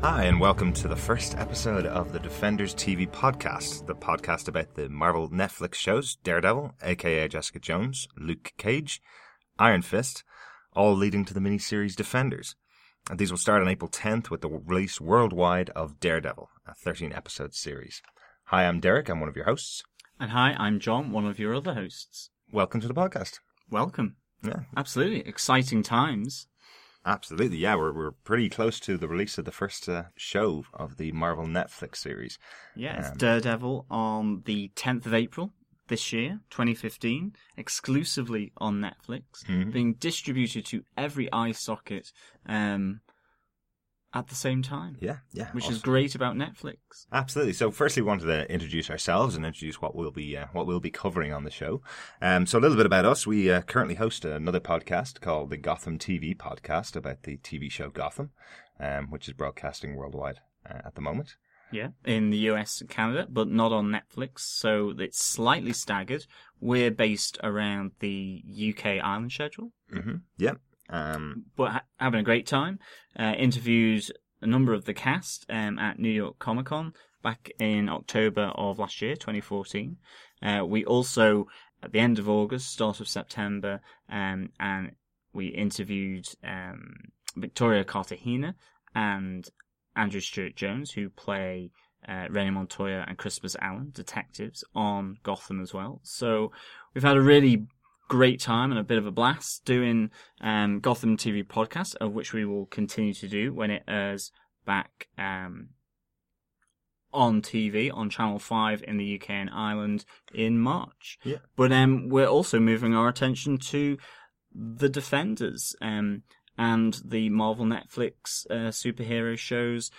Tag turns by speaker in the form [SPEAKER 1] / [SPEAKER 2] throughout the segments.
[SPEAKER 1] Hi, and welcome to the first episode of the Defenders TV podcast, the podcast about the Marvel Netflix shows Daredevil, aka Jessica Jones, Luke Cage, Iron Fist, all leading to the miniseries Defenders. And these will start on April 10th with the release worldwide of Daredevil, a 13 episode series. Hi, I'm Derek, I'm one of your hosts.
[SPEAKER 2] And hi, I'm John, one of your other hosts.
[SPEAKER 1] Welcome to the podcast.
[SPEAKER 2] Welcome.
[SPEAKER 1] Yeah,
[SPEAKER 2] Absolutely. Exciting times.
[SPEAKER 1] Absolutely. Yeah, we're, we're pretty close to the release of the first uh, show of the Marvel Netflix series.
[SPEAKER 2] Yeah, it's
[SPEAKER 1] Um,
[SPEAKER 2] Daredevil on the 10th of April this year, 2015, exclusively on Netflix,
[SPEAKER 1] Mhm.
[SPEAKER 2] being distributed to every eye socket um, at the same time,
[SPEAKER 1] Yeah, yeah.
[SPEAKER 2] which is great about Netflix.
[SPEAKER 1] Absolutely. So, firstly, we wanted to introduce ourselves and introduce what we'll be uh, what we'll be covering on the show. Um, so, a little bit about us. We uh, currently host another podcast called the Gotham TV Podcast about the TV show Gotham, um, which is broadcasting worldwide uh, at the moment.
[SPEAKER 2] Yeah, in the US and Canada, but not on Netflix, so it's slightly staggered. We're based around the UK island schedule.
[SPEAKER 1] Mm-hmm. Yeah. Um,
[SPEAKER 2] but ha- having a great time. Uh, interviewed a number of the cast um, at New York Comic Con back in October of last year, 2014. Uh, we also, at the end of August, start of September, um, and we interviewed um, Victoria Cartagena and Andrew Stewart Jones, who play uh, Renee Montoya and Crispus Allen, detectives on Gotham as well. So we've had a really great time and a bit of a blast doing um, Gotham TV podcast, of which we will continue to do when it airs back um, on TV on Channel Five in the UK and Ireland in March.
[SPEAKER 1] Yeah.
[SPEAKER 2] But um, we're also moving our attention to the Defenders um, and the Marvel Netflix uh, superhero shows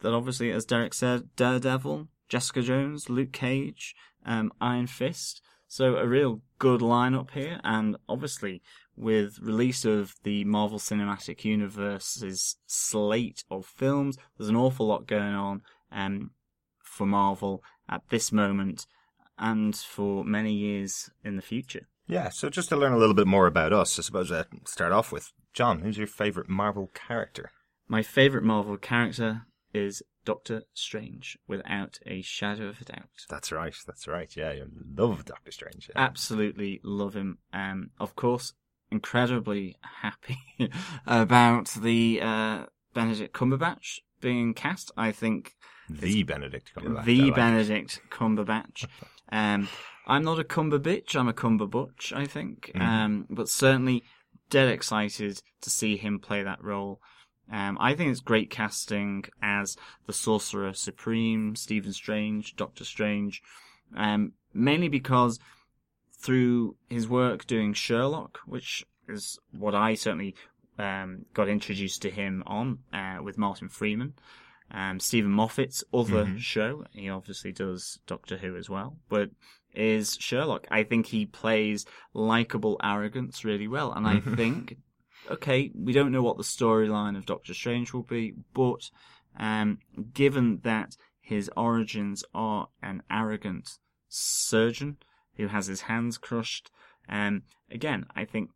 [SPEAKER 2] that obviously, as Derek said, Daredevil, Jessica Jones, Luke Cage, um, Iron Fist. So a real good lineup here, and obviously with release of the Marvel Cinematic Universe's slate of films, there's an awful lot going on um, for Marvel at this moment and for many years in the future.
[SPEAKER 1] yeah. So, just to learn a little bit more about us, I suppose uh, start off with John. Who's your favorite Marvel character?
[SPEAKER 2] My favorite Marvel character is Doctor Strange, without a shadow of a doubt.
[SPEAKER 1] That's right. That's right. Yeah, you love Doctor Strange. Yeah.
[SPEAKER 2] absolutely love him. Um, of course, incredibly happy about the uh, Benedict Cumberbatch being cast. I think
[SPEAKER 1] the Benedict Cumberbatch.
[SPEAKER 2] The
[SPEAKER 1] like it.
[SPEAKER 2] Benedict Cumberbatch. um, I'm not a Cumber bitch. I'm a Cumber butch. I think,
[SPEAKER 1] Mhm.
[SPEAKER 2] um, but certainly dead excited to see him play that role. Um, I think it's great casting as the Sorcerer Supreme, Stephen Strange, Doctor Strange, um, mainly because through his work doing Sherlock, which is what I certainly um, got introduced to him on uh, with Martin Freeman. Um, Steven Moffat's other
[SPEAKER 1] Mhm.
[SPEAKER 2] show, he obviously does Doctor Who as well, but is Sherlock. I think he plays likable arrogance really well, and I
[SPEAKER 1] Mhm.
[SPEAKER 2] think, okay, we don't know what the storyline of Doctor Strange will be, but um, given that his origins are an arrogant surgeon who has his hands crushed, um, again, I think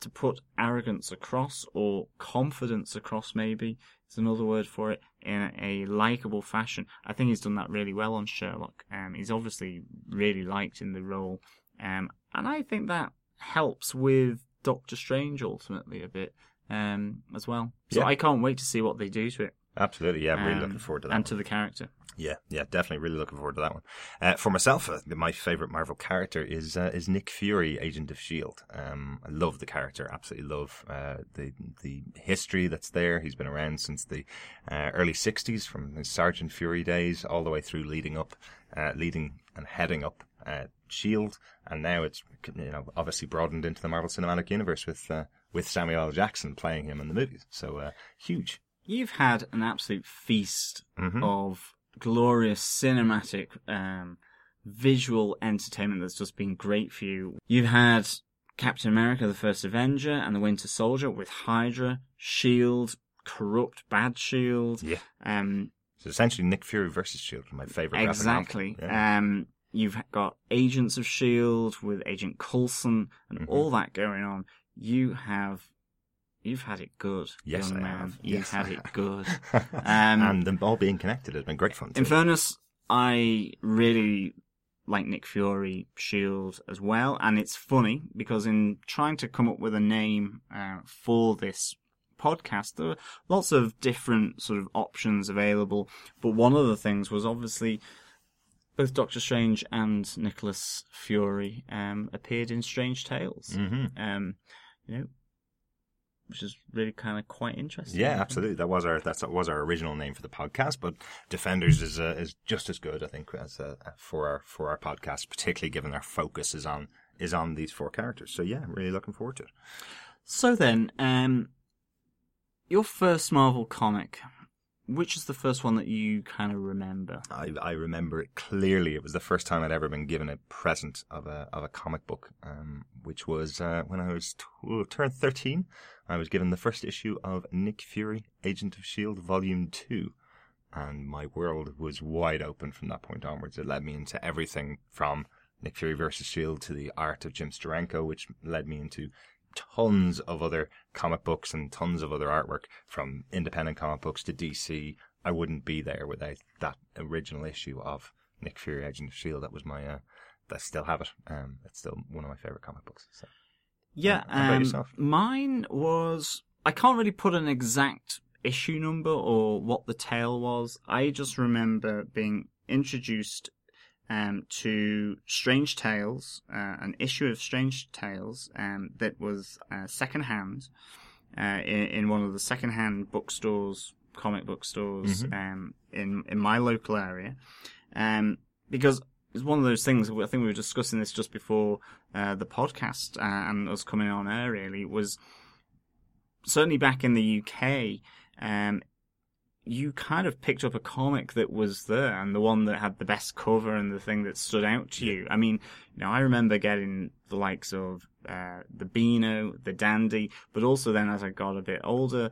[SPEAKER 2] to put arrogance across or confidence across maybe is another word for it in a likable fashion. I think he's done that really well on Sherlock. Um, he's obviously really liked in the role, um, and I think that helps with Doctor Strange ultimately a bit um, as well. So
[SPEAKER 1] Yeah.
[SPEAKER 2] I can't wait to see what they do to it
[SPEAKER 1] Absolutely. Yeah, I'm really
[SPEAKER 2] um,
[SPEAKER 1] looking forward to that.
[SPEAKER 2] and
[SPEAKER 1] one.
[SPEAKER 2] to the character.
[SPEAKER 1] Yeah, yeah, definitely. Really looking forward to that one. Uh, for myself, uh, my favorite Marvel character is uh, is Nick Fury, Agent of Shield. Um, I love the character. Absolutely love uh, the the history that's there. He's been around since the uh, early '60s, from his Sergeant Fury days all the way through, leading up, uh, leading and heading up uh, Shield, and now it's you know obviously broadened into the Marvel Cinematic Universe with uh, with Samuel L. Jackson playing him in the movies. So uh, huge.
[SPEAKER 2] You've had an absolute feast
[SPEAKER 1] Mhm.
[SPEAKER 2] of glorious cinematic um, visual entertainment that's just been great for you. You've had Captain America, the First Avenger, and the Winter Soldier with Hydra, Shield, corrupt bad Shield.
[SPEAKER 1] Yeah.
[SPEAKER 2] Um,
[SPEAKER 1] So essentially, Nick Fury versus Shield, my favorite. graphic
[SPEAKER 2] exactly.
[SPEAKER 1] Yeah.
[SPEAKER 2] Um, you've got Agents of Shield with Agent Coulson and
[SPEAKER 1] Mhm.
[SPEAKER 2] all that going on. You have you've had it good,
[SPEAKER 1] Yes,
[SPEAKER 2] young
[SPEAKER 1] I
[SPEAKER 2] man.
[SPEAKER 1] have.
[SPEAKER 2] You've
[SPEAKER 1] Yes,
[SPEAKER 2] had
[SPEAKER 1] I
[SPEAKER 2] it
[SPEAKER 1] have.
[SPEAKER 2] good. Um,
[SPEAKER 1] and them all being connected has been great fun.
[SPEAKER 2] In
[SPEAKER 1] Too.
[SPEAKER 2] fairness, I really like Nick Fury Shield as well, and it's funny because in trying to come up with a name uh, for this podcast, there were lots of different sort of options available. But one of the things was obviously both Doctor Strange and Nicholas Fury um, appeared in Strange Tales.
[SPEAKER 1] hmm
[SPEAKER 2] Um, you know, which is really kind of quite interesting.
[SPEAKER 1] Yeah, absolutely. That was our that's was our original name for the podcast, but Defenders is uh, is just as good, I think, as uh, for our for our podcast, particularly given our focus is on is on these four characters. So yeah, really looking forward to it.
[SPEAKER 2] So then, um, your first Marvel comic, which is the first one that you kind of remember?
[SPEAKER 1] I, I remember it clearly. It was the first time I'd ever been given a present of a of a comic book, um, which was uh, when I was t- turned thirteen. I was given the first issue of Nick Fury, Agent of Shield, Volume Two, and my world was wide open from that point onwards. It led me into everything from Nick Fury versus Shield to the art of Jim Steranko, which led me into tons of other comic books and tons of other artwork from independent comic books to DC. I wouldn't be there without that original issue of Nick Fury, Agent of Shield. That was my, uh, I still have it. Um, it's still one of my favorite comic books. So.
[SPEAKER 2] Yeah, um, mine was. I can't really put an exact issue number or what the tale was. I just remember being introduced um, to Strange Tales, uh, an issue of Strange Tales um, that was uh, secondhand uh, in, in one of the secondhand bookstores, comic book stores
[SPEAKER 1] Mhm.
[SPEAKER 2] um, in in my local area, um, because it's one of those things. I think we were discussing this just before uh, the podcast uh, and us coming on air. Really was certainly back in the UK. Um, you kind of picked up a comic that was there and the one that had the best cover and the thing that stood out to you. I mean, you know, I remember getting the likes of uh, the Beano, the Dandy, but also then as I got a bit older,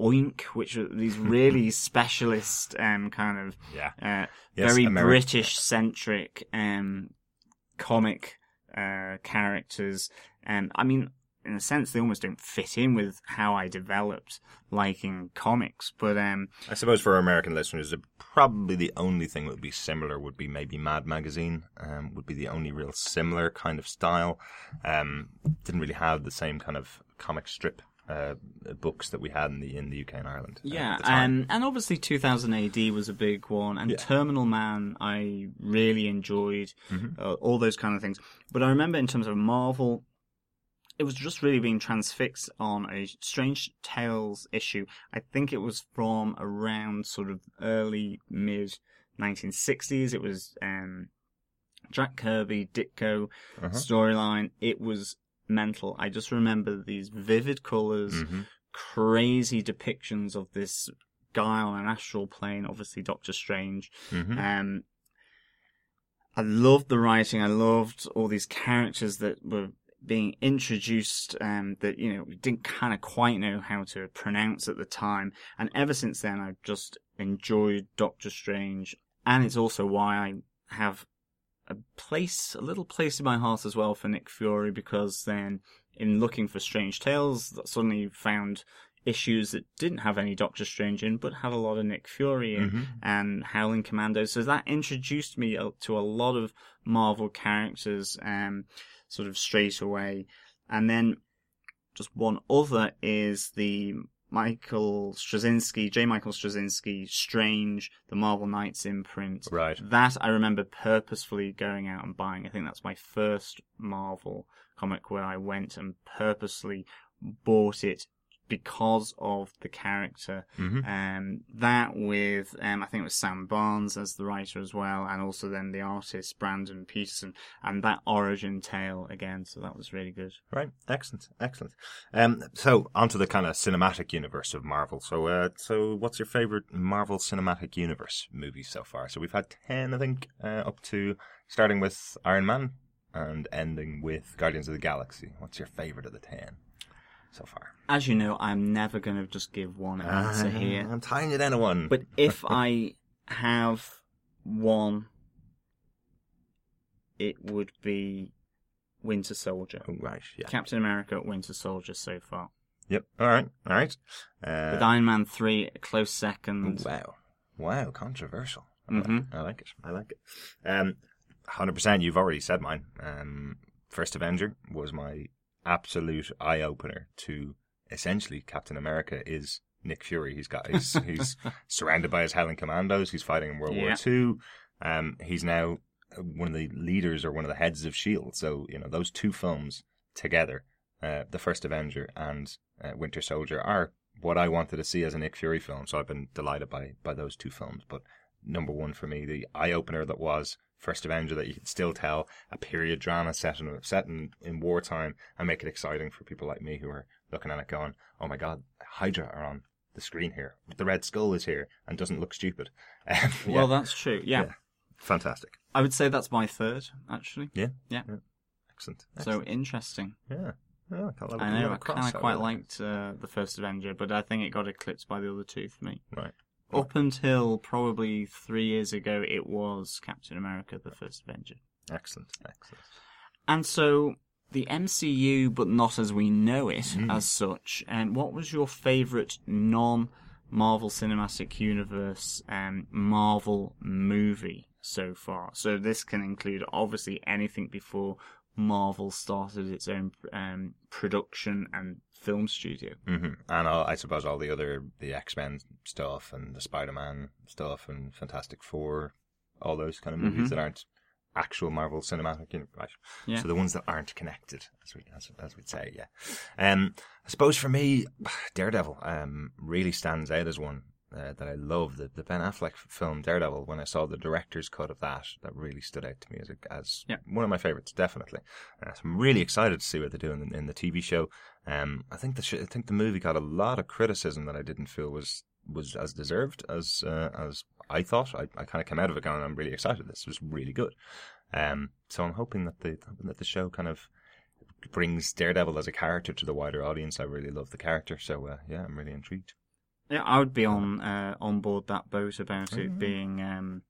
[SPEAKER 2] Oink, which are these really specialist um, kind of
[SPEAKER 1] Yeah.
[SPEAKER 2] uh,
[SPEAKER 1] Yes,
[SPEAKER 2] very
[SPEAKER 1] Ameri-
[SPEAKER 2] British centric um, comic uh, characters. And I mean, in a sense, they almost don't fit in with how I developed liking comics. But um,
[SPEAKER 1] I suppose for our American listeners, probably the only thing that would be similar would be maybe Mad Magazine. Um, would be the only real similar kind of style. Um, didn't really have the same kind of comic strip uh, books that we had in the in the UK and Ireland. uh,
[SPEAKER 2] yeah,
[SPEAKER 1] time.
[SPEAKER 2] um, and obviously 2000 AD was a big one, and
[SPEAKER 1] Yeah.
[SPEAKER 2] Terminal Man I really enjoyed,
[SPEAKER 1] Mhm.
[SPEAKER 2] uh, all those kind of things. But I remember in terms of Marvel, it was just really being transfixed on a Strange Tales issue. I think it was from around sort of early mid 1960s. It was um, Jack Kirby, Ditko
[SPEAKER 1] Uh-huh.
[SPEAKER 2] storyline. It was mental. I just remember these vivid colors
[SPEAKER 1] Mhm.
[SPEAKER 2] crazy depictions of this guy on an astral plane, obviously Doctor Strange.
[SPEAKER 1] Mhm.
[SPEAKER 2] Um, I loved the writing. I loved all these characters that were being introduced um, that you know we didn't kind of quite know how to pronounce at the time. And ever since then, I've just enjoyed Doctor Strange, and it's also why I have a place, a little place in my heart as well for Nick Fury, because then in looking for Strange Tales, that suddenly found issues that didn't have any Doctor Strange in, but had a lot of Nick Fury in
[SPEAKER 1] Mhm.
[SPEAKER 2] and Howling Commando. So that introduced me uh, to a lot of Marvel characters, um, sort of straight away. And then just one other is the Michael Straczynski, J. Michael Straczynski, Strange, the Marvel Knights imprint.
[SPEAKER 1] Right.
[SPEAKER 2] That I remember purposefully going out and buying. I think that's my first Marvel comic where I went and purposely bought it because of the character.
[SPEAKER 1] Mhm.
[SPEAKER 2] Um, that with um, I think it was Samm Barnes as the writer as well, and also then the artist Brandon Peterson, and that origin tale again. So that was really good.
[SPEAKER 1] Right. Excellent. Excellent. Um, so onto the kind of cinematic universe of Marvel. So, uh, so what's your favorite Marvel Cinematic Universe movie so far? So we've had ten, I think, uh, up to starting with Iron Man and ending with Guardians of the Galaxy. What's your favorite of the ten so far?
[SPEAKER 2] As you know, I'm never going to just give one answer
[SPEAKER 1] Uh,
[SPEAKER 2] here.
[SPEAKER 1] I'm tying you down to one.
[SPEAKER 2] But if I have one, it would be Winter Soldier.
[SPEAKER 1] oh, right, yeah,
[SPEAKER 2] Captain America, Winter Soldier so far.
[SPEAKER 1] Yep. All right. All right. Uh,
[SPEAKER 2] With Iron Man 3, a close second.
[SPEAKER 1] wow. Wow. Controversial. I,
[SPEAKER 2] Mhm.
[SPEAKER 1] like, I like it. I like it. Um, hundred percent. You've already said mine. Um, First Avenger was my absolute eye opener to essentially Captain America is Nick Fury. He's got he's he's surrounded by his Howling Commandos. He's fighting in World War
[SPEAKER 2] Yeah.
[SPEAKER 1] Two. Um, he's now one of the leaders or one of the heads of Shield. So you know those two films together, uh, the First Avenger and uh, Winter Soldier, are what I wanted to see as a Nick Fury film. So I've been delighted by by those two films. But number one for me, the eye opener that was First Avenger, that you could still tell a period drama set in set in, in wartime and make it exciting for people like me who are looking at it going, "Oh my God, Hydra are on the screen here. The Red Skull is here and doesn't look stupid." Yeah,
[SPEAKER 2] Well, that's true. Yeah.
[SPEAKER 1] Yeah. fantastic.
[SPEAKER 2] I would say that's my third, actually.
[SPEAKER 1] Yeah,
[SPEAKER 2] Yeah.
[SPEAKER 1] excellent.
[SPEAKER 2] So interesting.
[SPEAKER 1] yeah, yeah, a lot of-
[SPEAKER 2] I
[SPEAKER 1] a
[SPEAKER 2] know, I kind of quite liked uh, the first Avenger, but I think it got eclipsed by the other two for me.
[SPEAKER 1] Right.
[SPEAKER 2] Up until probably three years ago, it was Captain America, the first Avenger.
[SPEAKER 1] Excellent, excellent.
[SPEAKER 2] And so the MCU, but not as we know it
[SPEAKER 1] Mm.
[SPEAKER 2] as such. And what was your favourite non Marvel Cinematic Universe um, Marvel movie so far? So this can include obviously anything before Marvel started its own um, production and film studio.
[SPEAKER 1] hmm And all, I suppose all the other the X Men stuff and the Spider Man stuff and Fantastic Four, all those kind of movies
[SPEAKER 2] Mhm.
[SPEAKER 1] that aren't actual Marvel Cinematic Universe. Right.
[SPEAKER 2] Yeah.
[SPEAKER 1] So the ones that aren't connected, as we as, as we'd say, yeah. Um, I suppose for me, Daredevil um really stands out as one. Uh, that I love the the Ben Affleck film Daredevil. When I saw the director's cut of that, that really stood out to me as a, as
[SPEAKER 2] Yeah.
[SPEAKER 1] one of my favorites, definitely. Uh, so I'm really excited to see what they do in, in the TV show. Um, I think the sh- I think the movie got a lot of criticism that I didn't feel was was as deserved as uh, as I thought. I, I kind of came out of it going, I'm really excited. This was really good. Um, so I'm hoping that the that the show kind of brings Daredevil as a character to the wider audience. I really love the character, so uh, yeah, I'm really intrigued.
[SPEAKER 2] Yeah, I would be on uh, on board that boat about it
[SPEAKER 1] Mhm.
[SPEAKER 2] being. Um,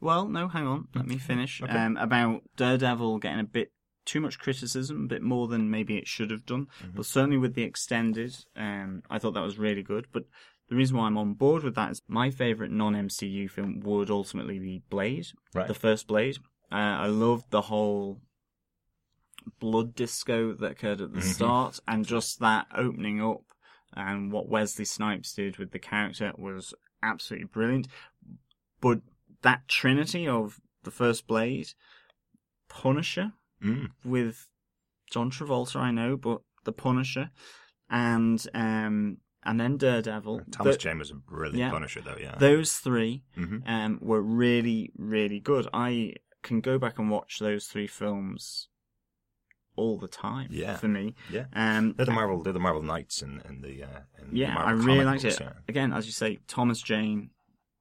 [SPEAKER 2] well, no, hang on. Let me finish.
[SPEAKER 1] Okay.
[SPEAKER 2] Um, about Daredevil getting a bit too much criticism, a bit more than maybe it should have done.
[SPEAKER 1] Mhm.
[SPEAKER 2] But certainly with the extended, um, I thought that was really good. But the reason why I'm on board with that is my favourite non MCU film would ultimately be Blade,
[SPEAKER 1] Right.
[SPEAKER 2] the first Blade. Uh, I loved the whole blood disco that occurred at the
[SPEAKER 1] Mhm.
[SPEAKER 2] start, and just that opening up and what Wesley Snipes did with the character was absolutely brilliant. But that trinity of the first Blade, Punisher
[SPEAKER 1] Mm.
[SPEAKER 2] with John Travolta, I know, but the Punisher, and um, and then Daredevil.
[SPEAKER 1] Thomas
[SPEAKER 2] the-
[SPEAKER 1] was a brilliant
[SPEAKER 2] yeah.
[SPEAKER 1] Punisher, though. Yeah.
[SPEAKER 2] those three
[SPEAKER 1] hmm
[SPEAKER 2] um, were really, really good. I can go back and watch those three films all the time.
[SPEAKER 1] Yeah.
[SPEAKER 2] for me.
[SPEAKER 1] Yeah.
[SPEAKER 2] Um,
[SPEAKER 1] They're the Marvel. They're the Marvel Knights and, in the. Uh, the
[SPEAKER 2] yeah, I
[SPEAKER 1] Marvel
[SPEAKER 2] really liked
[SPEAKER 1] books,
[SPEAKER 2] it.
[SPEAKER 1] yeah.
[SPEAKER 2] Again, as you say, Thomas Jane,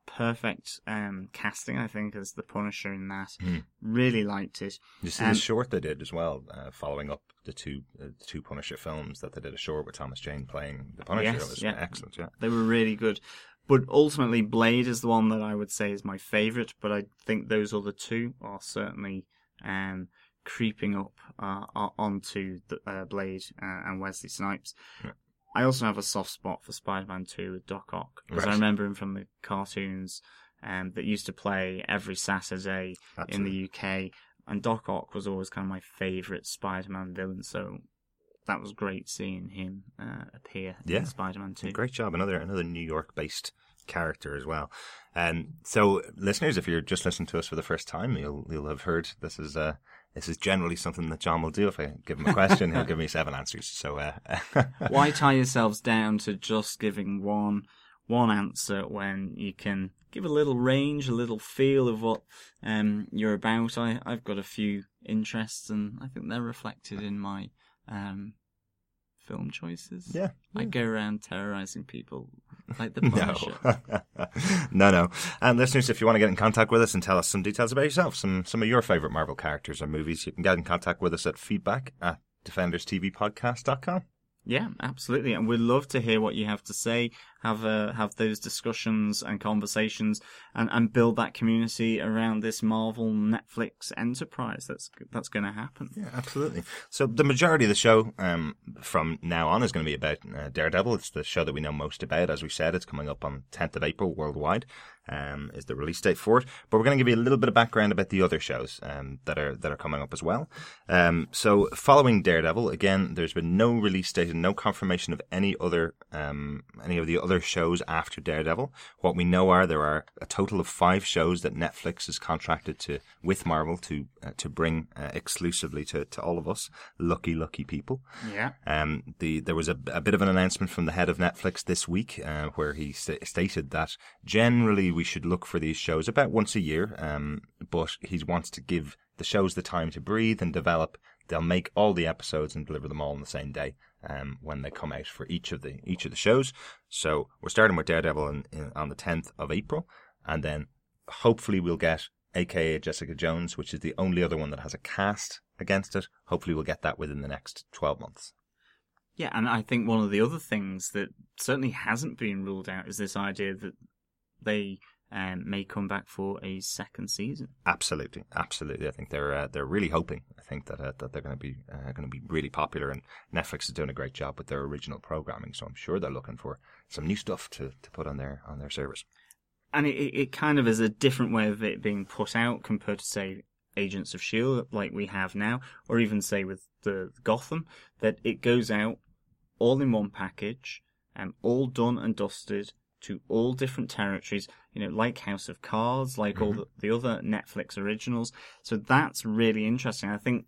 [SPEAKER 2] perfect um, casting. I think as the Punisher in that.
[SPEAKER 1] Mm.
[SPEAKER 2] Really liked it.
[SPEAKER 1] You see
[SPEAKER 2] Um,
[SPEAKER 1] the short they did as well, uh, following up the two uh, the two Punisher films that they did a short with Thomas Jane playing the Punisher.
[SPEAKER 2] Yes,
[SPEAKER 1] it was
[SPEAKER 2] yeah.
[SPEAKER 1] excellent. Yeah.
[SPEAKER 2] They were really good. But ultimately, Blade is the one that I would say is my favourite. But I think those other two are certainly um, creeping up uh, onto the, uh, Blade uh, and Wesley Snipes.
[SPEAKER 1] Yeah.
[SPEAKER 2] I also have a soft spot for Spider-Man 2 with Doc Ock because I remember him from the cartoons um, that used to play every Saturday in the UK. And Doc Ock was always kind of my favourite Spider-Man villain. So that was great seeing him uh, appear
[SPEAKER 1] Yeah.
[SPEAKER 2] in Spider-Man 2.
[SPEAKER 1] Great job. Another another New York based character as well. And so, listeners, if you're just listening to us for the first time, you'll you'll have heard this is uh this is generally something that John will do. If I give him a question, he'll give me seven answers. So, uh,
[SPEAKER 2] Why tie yourselves down to just giving one one answer when you can give a little range, a little feel of what um, you're about? I, I've got a few interests, and I think they're reflected in my um, film choices.
[SPEAKER 1] yeah,
[SPEAKER 2] I go around terrorizing people like the
[SPEAKER 1] no, no, no. And listeners, if you want to get in contact with us and tell us some details about yourself, some some of your favorite Marvel characters or movies, you can get in contact with us at feedback at defenderstvpodcast.com.
[SPEAKER 2] Yeah, absolutely. And we'd love to hear what you have to say. Have uh, have those discussions and conversations, and, and build that community around this Marvel Netflix enterprise. That's that's going to happen.
[SPEAKER 1] Yeah, absolutely. So the majority of the show um, from now on is going to be about uh, Daredevil. It's the show that we know most about. As we said, it's coming up on 10th of April worldwide. Um, is the release date for it? But we're going to give you a little bit of background about the other shows um, that are that are coming up as well. Um, so following Daredevil, again, there's been no release date and no confirmation of any other um, any of the other shows after Daredevil. What we know are there are a total of five shows that Netflix is contracted to with Marvel to uh, to bring uh, exclusively to, to all of us lucky lucky people.
[SPEAKER 2] Yeah.
[SPEAKER 1] Um, the there was a, a bit of an announcement from the head of Netflix this week uh, where he st- stated that generally we should look for these shows about once a year, um, but he wants to give the shows the time to breathe and develop. They'll make all the episodes and deliver them all on the same day um, when they come out for each of the each of the shows. So we're starting with Daredevil in, in, on the 10th of April, and then hopefully we'll get AKA Jessica Jones, which is the only other one that has a cast against it. Hopefully we'll get that within the next 12 months.
[SPEAKER 2] Yeah, and I think one of the other things that certainly hasn't been ruled out is this idea that they um, may come back for a second season.
[SPEAKER 1] Absolutely, absolutely. I think they're uh, they're really hoping. I think that uh, that they're going to be uh, going to be really popular, and Netflix is doing a great job with their original programming. So I'm sure they're looking for some new stuff to, to put on their on their servers.
[SPEAKER 2] And it, it kind of is a different way of it being put out compared to say Agents of Shield, like we have now, or even say with the Gotham, that it goes out all in one package, and um, all done and dusted to all different territories, you know, like House of Cards, like mm-hmm. all the, the, other Netflix originals. So that's really interesting. I think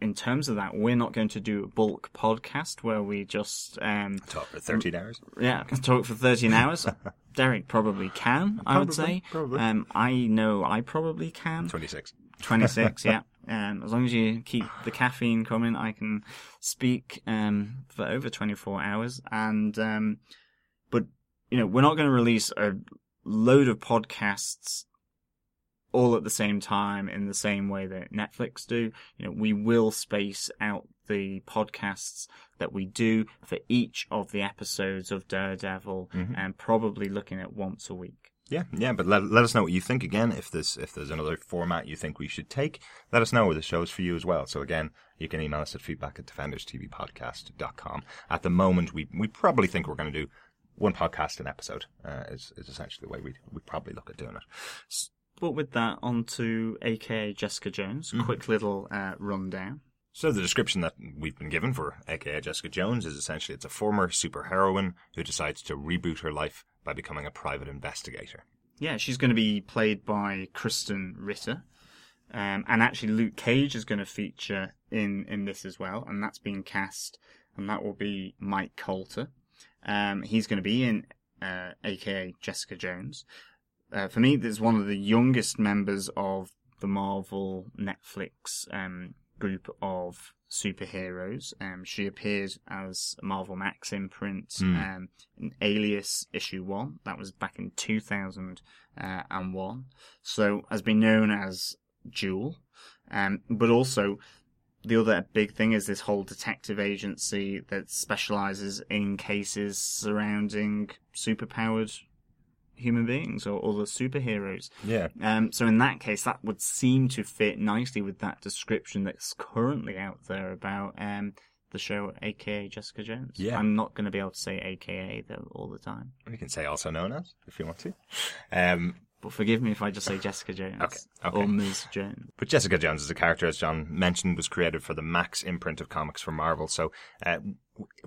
[SPEAKER 2] in terms of that, we're not going to do a bulk podcast where we just um,
[SPEAKER 1] talk for thirteen hours.
[SPEAKER 2] Yeah, talk for thirteen hours. Derek probably can. I would say.
[SPEAKER 1] Probably.
[SPEAKER 2] Um, I know I probably can.
[SPEAKER 1] Twenty six.
[SPEAKER 2] Twenty six. yeah. Um, as long as you keep the caffeine coming, I can speak um, for over 24 hours. And um, but you know, we're not going to release a load of podcasts all at the same time in the same way that Netflix do. You know, we will space out the podcasts that we do for each of the episodes of Daredevil mm-hmm. and probably looking at once a week.
[SPEAKER 1] Yeah, yeah, but let, let us know what you think again. If there's if there's another format you think we should take, let us know. The show's for you as well. So again, you can email us at feedback at defenderstvpodcast.com. At the moment, we we probably think we're going to do one podcast an episode. Uh, is is essentially the way we we probably look at doing it.
[SPEAKER 2] But with that, on to AKA Jessica Jones. Mm-hmm. Quick little uh, rundown.
[SPEAKER 1] So the description that we've been given for AKA Jessica Jones is essentially it's a former superheroine who decides to reboot her life by becoming a private investigator.
[SPEAKER 2] Yeah, she's going to be played by Krysten Ritter. Um, and actually, Luke Cage is going to feature in, in this as well, and that's being cast, and that will be Mike Colter. Um, he's going to be in uh, AKA Jessica Jones. Uh, for me, there's one of the youngest members of the Marvel Netflix um, group of superheroes. Um, she appeared as Marvel Max imprint mm. um, in Alias issue one. That was back in 2001. Uh, so has been known as Jewel. Um, but also, the other big thing is this whole detective agency that specializes in cases surrounding superpowered human beings or other superheroes.
[SPEAKER 1] Yeah.
[SPEAKER 2] Um, so in that case, that would seem to fit nicely with that description that's currently out there about um, the show, aka Jessica Jones.
[SPEAKER 1] Yeah.
[SPEAKER 2] I'm not going to be able to say aka though all the time.
[SPEAKER 1] You can say also known as if you want to. Um,
[SPEAKER 2] but forgive me if I just say Jessica Jones.
[SPEAKER 1] Okay. okay.
[SPEAKER 2] Or Ms. Jones.
[SPEAKER 1] But Jessica Jones is a character, as John mentioned, was created for the Max imprint of comics for Marvel. So, uh,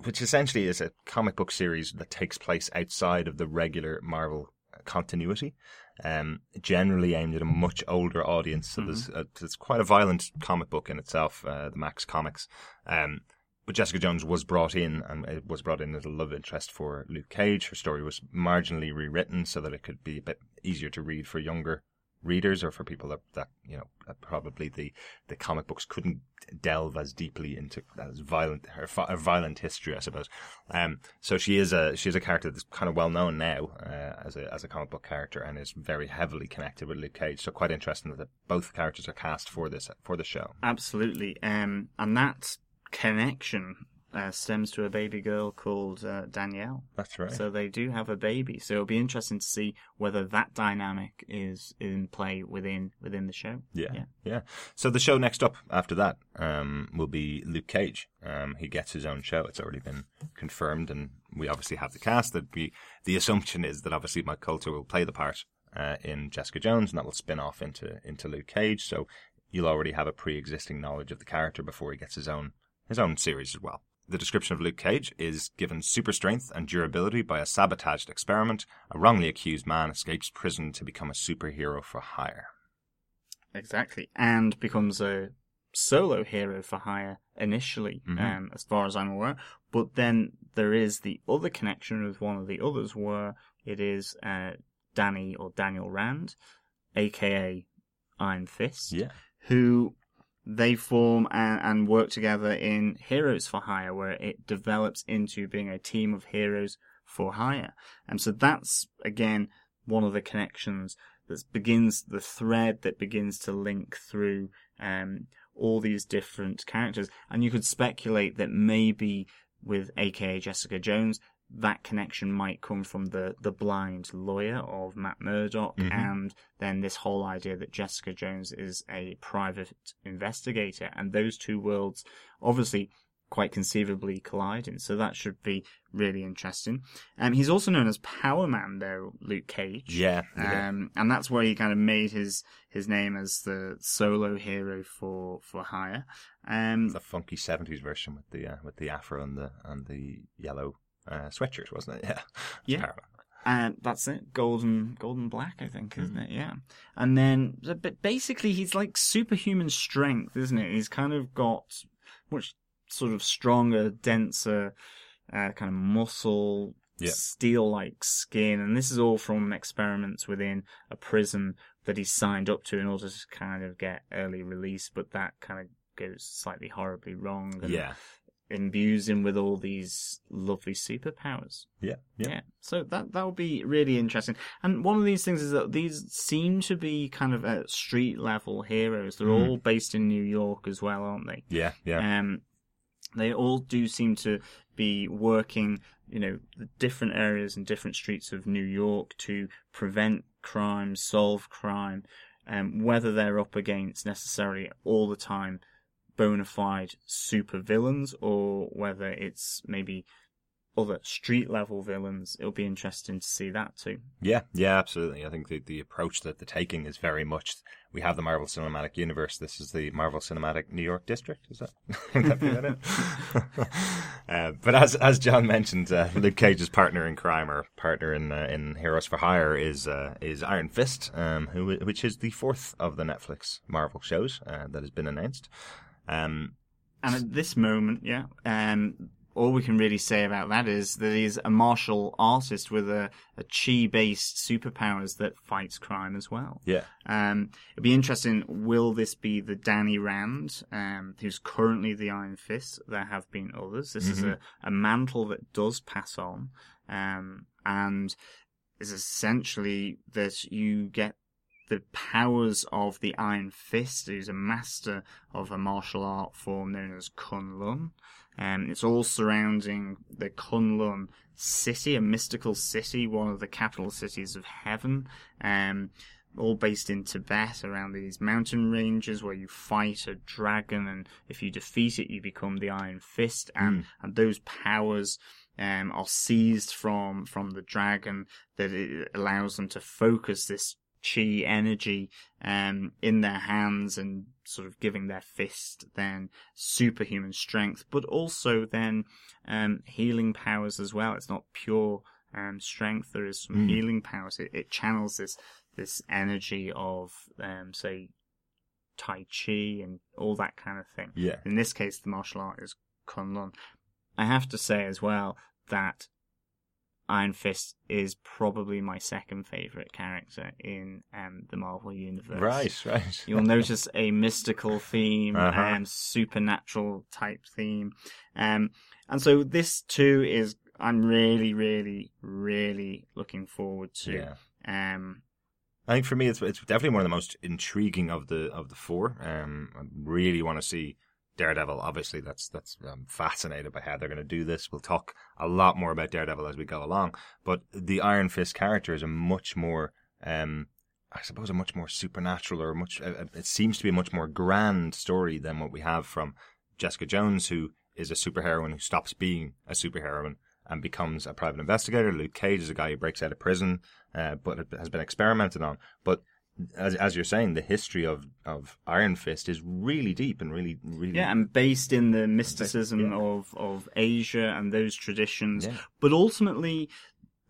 [SPEAKER 1] which essentially is a comic book series that takes place outside of the regular Marvel continuity. Um, generally aimed at a much older audience. So mm-hmm. there's a, it's quite a violent comic book in itself, uh, the Max Comics. Um, but Jessica Jones was brought in, and it was brought in as a love interest for Luke Cage. Her story was marginally rewritten so that it could be a bit easier to read for younger readers or for people that, that you know probably the the comic books couldn't delve as deeply into as violent her, her violent history I suppose. Um so she is a she is a character that's kind of well known now uh, as a as a comic book character and is very heavily connected with Luke Cage. So quite interesting that both characters are cast for this for the show.
[SPEAKER 2] Absolutely. Um and that connection uh, stems to a baby girl called uh, Danielle.
[SPEAKER 1] That's right.
[SPEAKER 2] So they do have a baby. So it'll be interesting to see whether that dynamic is in play within within the show.
[SPEAKER 1] Yeah,
[SPEAKER 2] Yeah.
[SPEAKER 1] yeah, So the show next up after that um, will be Luke Cage. Um, he gets his own show. It's already been confirmed, and we obviously have the cast. That be the assumption is that obviously Mike Colter will play the part uh, in Jessica Jones, and that will spin off into into Luke Cage. So you'll already have a pre-existing knowledge of the character before he gets his own his own series as well. The description of Luke Cage is given super strength and durability by a sabotaged experiment. A wrongly accused man escapes prison to become a superhero for hire.
[SPEAKER 2] Exactly. And becomes a solo hero for hire initially,
[SPEAKER 1] Mhm.
[SPEAKER 2] um, as far as I'm aware. But then there is the other connection with one of the others where it is uh, Danny or Daniel Rand, aka Iron Fist,
[SPEAKER 1] Yeah.
[SPEAKER 2] who they form and, and work together in Heroes for Hire, where it develops into being a team of heroes for hire. And so that's, again, one of the connections that begins the thread that begins to link through um, all these different characters. And you could speculate that maybe with AKA Jessica Jones, that connection might come from the, the blind lawyer of Matt Murdock,
[SPEAKER 1] Mhm.
[SPEAKER 2] and then this whole idea that Jessica Jones is a private investigator, and those two worlds obviously quite conceivably colliding. So that should be really interesting. Um, he's also known as Power Man, though Luke Cage.
[SPEAKER 1] Yeah. yeah.
[SPEAKER 2] Um, and that's where he kind of made his his name as the solo hero for for hire. Um,
[SPEAKER 1] the funky seventies version with the uh, with the afro and the and the yellow uh, sweatshirt, wasn't it? Yeah.
[SPEAKER 2] Yeah. And that's it, golden golden black, I think, isn't
[SPEAKER 1] Mm-hmm.
[SPEAKER 2] it? Yeah. And then, but basically, he's like superhuman strength, isn't it? He's kind of got much sort of stronger, denser, uh, kind of muscle.
[SPEAKER 1] Yeah.
[SPEAKER 2] Steel-like skin, and this is all from experiments within a prison that he signed up to in order to kind of get early release, but that kind of goes slightly horribly wrong. And
[SPEAKER 1] Yeah.
[SPEAKER 2] Imbues him with all these lovely superpowers.
[SPEAKER 1] Yeah. Yeah.
[SPEAKER 2] Yeah. So that that would be really interesting. And one of these things is that these seem to be kind of uh, street level heroes. They're
[SPEAKER 1] Mm.
[SPEAKER 2] all based in New York as well, aren't they?
[SPEAKER 1] Yeah. Yeah.
[SPEAKER 2] Um, they all do seem to be working, you know, the different areas and different streets of New York to prevent crime, solve crime, um, whether they're up against necessarily all the time bona fide super villains or whether it's maybe other street level villains. It'll be interesting to see that too.
[SPEAKER 1] Yeah, yeah, absolutely. I think the, the approach that they're taking is very much we have the Marvel Cinematic Universe. This is the Marvel Cinematic New York District. Is that? That be that it? uh, but as as John mentioned, uh, Luke Cage's partner in crime or partner in uh, in Heroes for Hire is uh, is Iron Fist, um, who which is the fourth of the Netflix Marvel shows uh, that has been announced. Um,
[SPEAKER 2] And at this moment, yeah, um, all we can really say about that is that he's a martial artist with a, a chi based superpowers that fights crime as well.
[SPEAKER 1] yeah,
[SPEAKER 2] Um, it'll be interesting. Will this be the Danny Rand, um, who's currently the Iron Fist? There have been others. This is a, a mantle that does pass on, um, and is essentially that you get the powers of the Iron Fist, who's a master of a martial art form known as Kunlun. Um, it's all surrounding the Kunlun city, a mystical city, one of the capital cities of heaven. Um, all based in Tibet around these mountain ranges where you fight a dragon and if you defeat it you become the Iron Fist and, and those powers um, are seized from from the dragon that it allows them to focus this chi energy um, in their hands and sort of giving their fist then superhuman strength but also then um, healing powers as well it's not pure um, strength there is some
[SPEAKER 1] Mm.
[SPEAKER 2] healing powers it, it channels this this energy of um, say tai chi and all that kind of thing
[SPEAKER 1] yeah,
[SPEAKER 2] in this case, the martial art is Kunlun. I have to say as well that Iron Fist is probably my second favorite character in um, the Marvel universe.
[SPEAKER 1] right, right.
[SPEAKER 2] You'll notice a mystical theme
[SPEAKER 1] Uh-huh.
[SPEAKER 2] and supernatural type theme. Um, and so this too is, I'm really, really, really looking forward to.
[SPEAKER 1] yeah.
[SPEAKER 2] Um,
[SPEAKER 1] I think for me, it's it's definitely one of the most intriguing of the of the four. Um, I really want to see Daredevil, obviously, that's that's I'm fascinated by how they're going to do this. We'll talk a lot more about Daredevil as we go along, but the Iron Fist character is a much more, um, I suppose, a much more supernatural or much. Uh, it seems to be a much more grand story than what we have from Jessica Jones, who is a superheroine who stops being a superheroine and becomes a private investigator. Luke Cage is a guy who breaks out of prison, uh, but has been experimented on. But as as you're saying, the history of, of Iron Fist is really deep and really really
[SPEAKER 2] yeah, and based in the mysticism
[SPEAKER 1] Yeah.
[SPEAKER 2] of of Asia and those traditions,
[SPEAKER 1] Yeah.
[SPEAKER 2] but ultimately,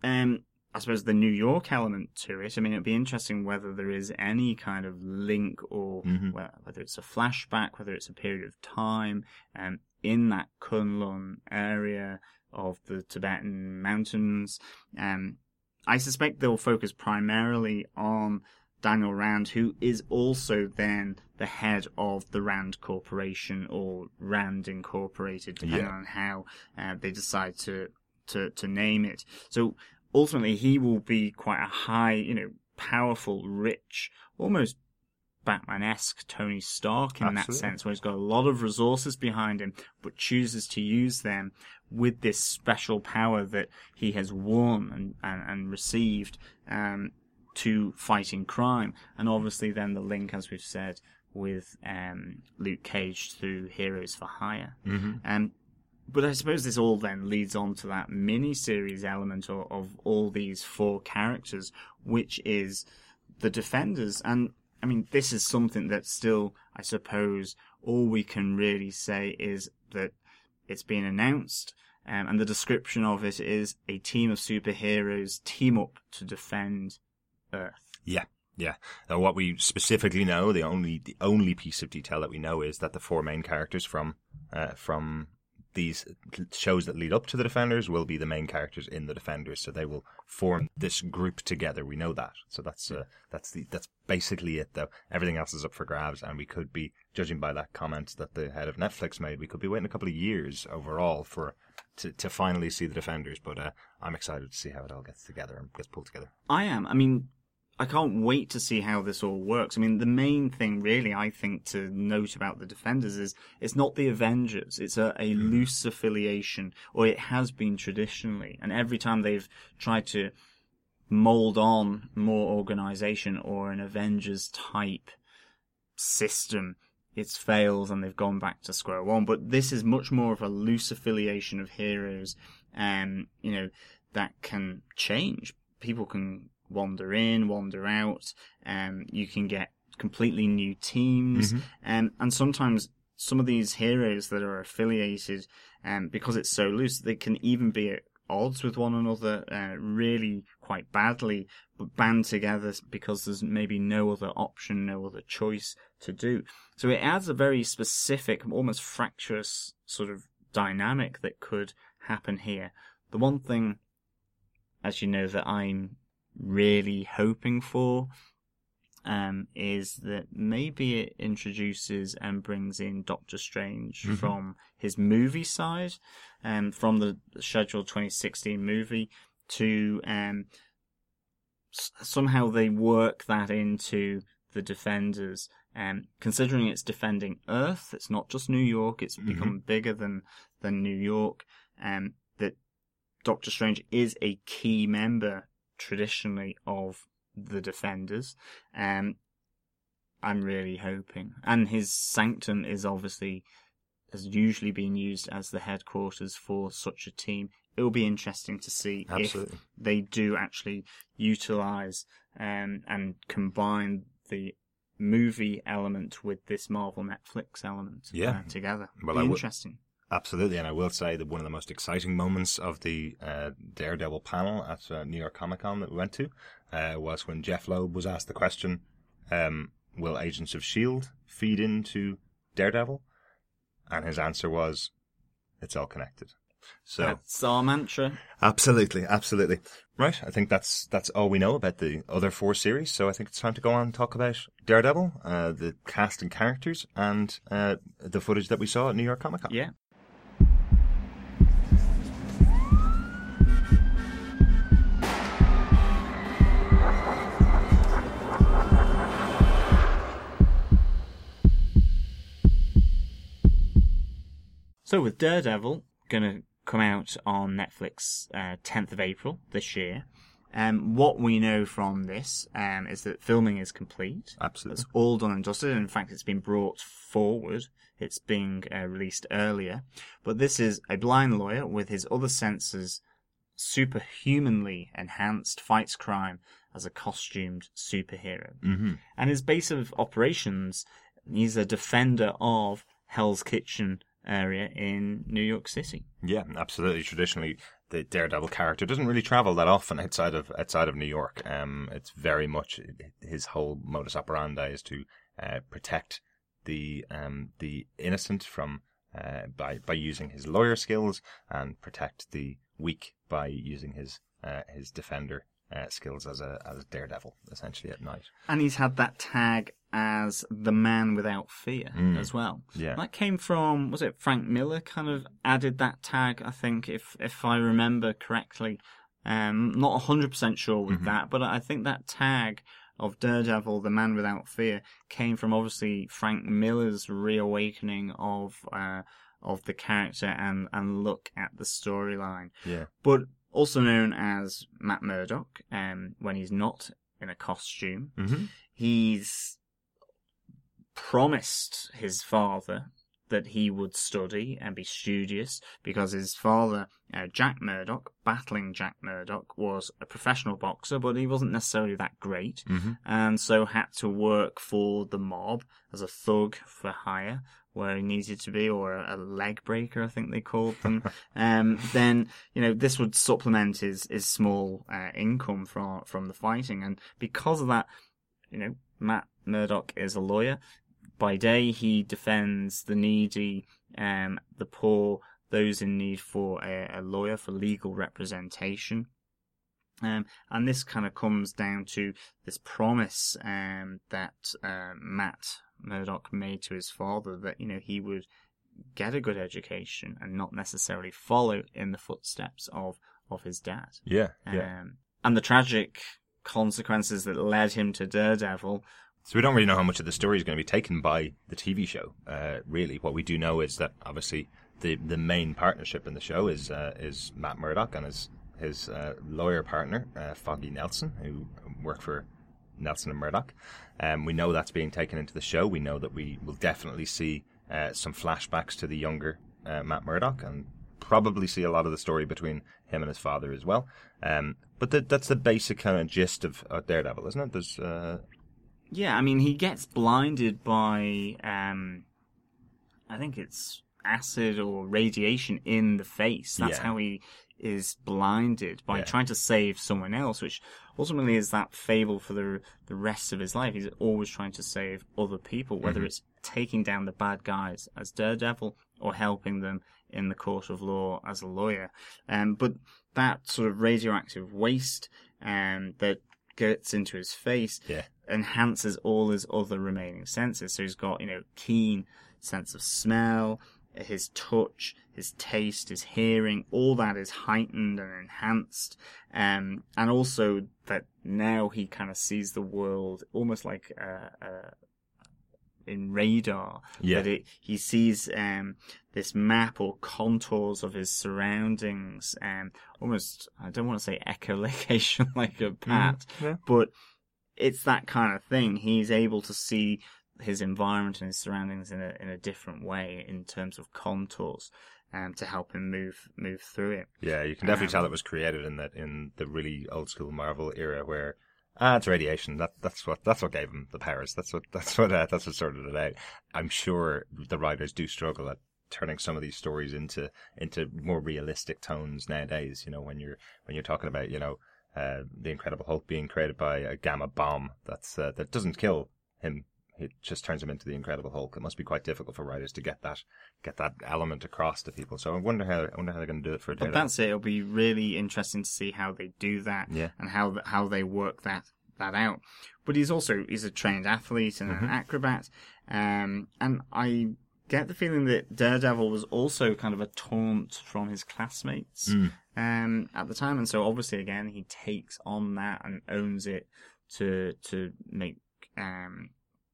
[SPEAKER 2] um, I suppose the New York element to it. I mean, it'd be interesting whether there is any kind of link or
[SPEAKER 1] Mhm.
[SPEAKER 2] well, whether it's a flashback, whether it's a period of time, um, in that Kunlun area of the Tibetan mountains. Um, I suspect they'll focus primarily on Daniel Rand, who is also then the head of the Rand Corporation or Rand Incorporated, depending
[SPEAKER 1] Yeah.
[SPEAKER 2] on how uh, they decide to, to to name it. So ultimately, he will be quite a high, you know, powerful, rich, almost Batman-esque Tony Stark in that sense, where he's got a lot of resources behind him, but chooses to use them with this special power that he has won and, and, and received um, to fighting crime. And obviously, then the link, as we've said, with um, Luke Cage through Heroes for Hire.
[SPEAKER 1] Mhm.
[SPEAKER 2] Um, but I suppose this all then leads on to that mini series element of, of all these four characters, which is the Defenders. And I mean, this is something that still, I suppose, all we can really say is that it's been announced. Um, and the description of it is a team of superheroes team up to defend Earth.
[SPEAKER 1] Yeah, yeah. Now, what we specifically know, the only the only piece of detail that we know is that the four main characters from uh, from these shows that lead up to the Defenders will be the main characters in the Defenders. So they will form this group together. We know that. So that's uh, that's the that's basically it. Though everything else is up for grabs, and we could be judging by that comment that the head of Netflix made. We could be waiting a couple of years overall for. To, to finally see the defenders, but uh, I'm excited to see how it all gets together and gets pulled together.
[SPEAKER 2] I am. I mean, I can't wait to see how this all works. I mean, the main thing, really, I think, to note about the Defenders is it's not the Avengers. It's a, a loose affiliation, or it has been traditionally. And every time they've tried to mold on more organization or an Avengers type system, it's failed and they've gone back to square one. But this is much more of a loose affiliation of heroes, um, you know, that can change. People can wander in, wander out, um, you can get completely new teams, um, and sometimes some of these heroes that are affiliated, um, because it's so loose, they can even be at odds with one another, uh, really quite badly, but band together because there's maybe no other option, no other choice to do. So it adds a very specific, almost fractious sort of dynamic that could happen here. The one thing, as you know, that I'm really hoping for um, is that maybe it introduces and brings in Doctor Strange
[SPEAKER 1] Mhm.
[SPEAKER 2] from his movie side, um, from the scheduled 2016 movie to um, s- somehow they work that into the Defenders. Um, considering it's defending Earth, it's not just New York. It's
[SPEAKER 1] Mhm.
[SPEAKER 2] become bigger than than New York. Um, that Doctor Strange is a key member traditionally of the Defenders. Um, I'm really hoping, and his sanctum is obviously has usually been used as the headquarters for such a team. It will be interesting to see
[SPEAKER 1] Absolutely.
[SPEAKER 2] if they do actually utilize um, and combine the movie element with this Marvel Netflix element
[SPEAKER 1] Yeah.
[SPEAKER 2] uh, together.
[SPEAKER 1] Well, I
[SPEAKER 2] interesting.
[SPEAKER 1] Absolutely, and I will say that one of the most exciting moments of the uh, Daredevil panel at uh, New York Comic Con that we went to uh, was when Jeph Loeb was asked the question, um, "Will Agents of Shield feed into Daredevil?" And his answer was, "It's all connected." So
[SPEAKER 2] That's our mantra.
[SPEAKER 1] absolutely, absolutely right. I think that's that's all we know about the other four series. So I think it's time to go on and talk about Daredevil, uh, the cast and characters, and uh, the footage that we saw at New York Comic Con.
[SPEAKER 2] Yeah. So with Daredevil gonna come out on Netflix uh, 10th of April this year. Um, what we know from this um, is that filming is complete.
[SPEAKER 1] Absolutely.
[SPEAKER 2] It's all done and dusted. In fact, it's been brought forward. It's being uh, released earlier. But this is a blind lawyer with his other senses superhumanly enhanced, fights crime as a costumed superhero.
[SPEAKER 1] hmm
[SPEAKER 2] And his base of operations, he's a defender of Hell's Kitchen area in New York City.
[SPEAKER 1] Yeah, absolutely. Traditionally, the Daredevil character doesn't really travel that often outside of outside of New York. Um, it's very much his whole modus operandi is to uh, protect the um the innocent from uh, by by using his lawyer skills and protect the weak by using his uh, his defender uh, skills as a as Daredevil essentially at night.
[SPEAKER 2] And he's had that tag as the man without fear
[SPEAKER 1] Mm.
[SPEAKER 2] as well.
[SPEAKER 1] Yeah.
[SPEAKER 2] That came from was it Frank Miller kind of added that tag, I think, if if I remember correctly. Um not hundred percent sure with
[SPEAKER 1] Mhm.
[SPEAKER 2] that, but I think that tag of Daredevil, the man without fear, came from obviously Frank Miller's reawakening of uh of the character and, and look at the storyline.
[SPEAKER 1] Yeah.
[SPEAKER 2] But also known as Matt Murdock, um, when he's not in a costume
[SPEAKER 1] hmm
[SPEAKER 2] he's promised his father that he would study and be studious because his father, uh, Jack Murdock, battling Jack Murdock, was a professional boxer, but he wasn't necessarily that great,
[SPEAKER 1] hmm
[SPEAKER 2] and so had to work for the mob as a thug for hire where he needed to be, or a leg breaker, I think they called them. um, then you know this would supplement his his small uh, income from from the fighting, and because of that, you know Matt Murdock is a lawyer. By day, he defends the needy, um, the poor, those in need for a, a lawyer for legal representation. Um, and this kind of comes down to this promise um, that uh, Matt Murdock made to his father that you know he would get a good education and not necessarily follow in the footsteps of of his dad.
[SPEAKER 1] Yeah. Yeah.
[SPEAKER 2] Um, and the tragic consequences that led him to Daredevil.
[SPEAKER 1] So we don't really know how much of the story is going to be taken by the TV show. Uh, really, what we do know is that obviously the the main partnership in the show is uh, is Matt Murdock and his his uh, lawyer partner uh, Foggy Nelson, who work for Nelson and Murdock. Um, we know that's being taken into the show. We know that we will definitely see uh, some flashbacks to the younger uh, Matt Murdock and probably see a lot of the story between him and his father as well. Um, but that that's the basic kind of gist of, of Daredevil, isn't it? There's uh,
[SPEAKER 2] Yeah, I mean he gets blinded by um, I think it's acid or radiation in the face. That's
[SPEAKER 1] Yeah.
[SPEAKER 2] how he is blinded by
[SPEAKER 1] Yeah.
[SPEAKER 2] trying to save someone else, which ultimately is that fable for the the rest of his life. He's always trying to save other people, whether
[SPEAKER 1] Mhm.
[SPEAKER 2] it's taking down the bad guys as Daredevil or helping them in the court of law as a lawyer. Um, but that sort of radioactive waste um, that gets into his face
[SPEAKER 1] Yeah.
[SPEAKER 2] Enhances all his other remaining senses. So he's got, you know, keen sense of smell, his touch, his taste, his hearing, all that is heightened and enhanced. Um, and also that now he kind of sees the world almost like uh, uh, in radar.
[SPEAKER 1] Yeah.
[SPEAKER 2] That it, he sees um, this map or contours of his surroundings, um, almost, I don't want to say echolocation like a pat,
[SPEAKER 1] yeah.
[SPEAKER 2] but it's that kind of thing. He's able to see his environment and his surroundings in a in a different way in terms of contours, um, to help him move move through it.
[SPEAKER 1] Yeah, you can definitely
[SPEAKER 2] Um,
[SPEAKER 1] tell it was created in that in the really old school Marvel era where ah, it's radiation. That that's what that's what gave him the powers. That's what that's what uh, that's what sorted it out. I'm sure the writers do struggle at turning some of these stories into into more realistic tones nowadays. You know, when you're when you're talking about you know uh, the Incredible Hulk being created by a gamma bomb that's uh, that doesn't kill him. It just turns him into the Incredible Hulk. It must be quite difficult for writers to get that get that element across to people. So I wonder how I wonder how they're going to do it for
[SPEAKER 2] But
[SPEAKER 1] Daredevil.
[SPEAKER 2] that's it. It'll be really interesting to see how they do that
[SPEAKER 1] Yeah.
[SPEAKER 2] and how how they work that that out. But he's also he's a trained athlete and
[SPEAKER 1] Mhm.
[SPEAKER 2] an acrobat, um, and I get the feeling that Daredevil was also kind of a taunt from his classmates
[SPEAKER 1] Mm.
[SPEAKER 2] um, at the time, and so obviously again he takes on that and owns it to to make um,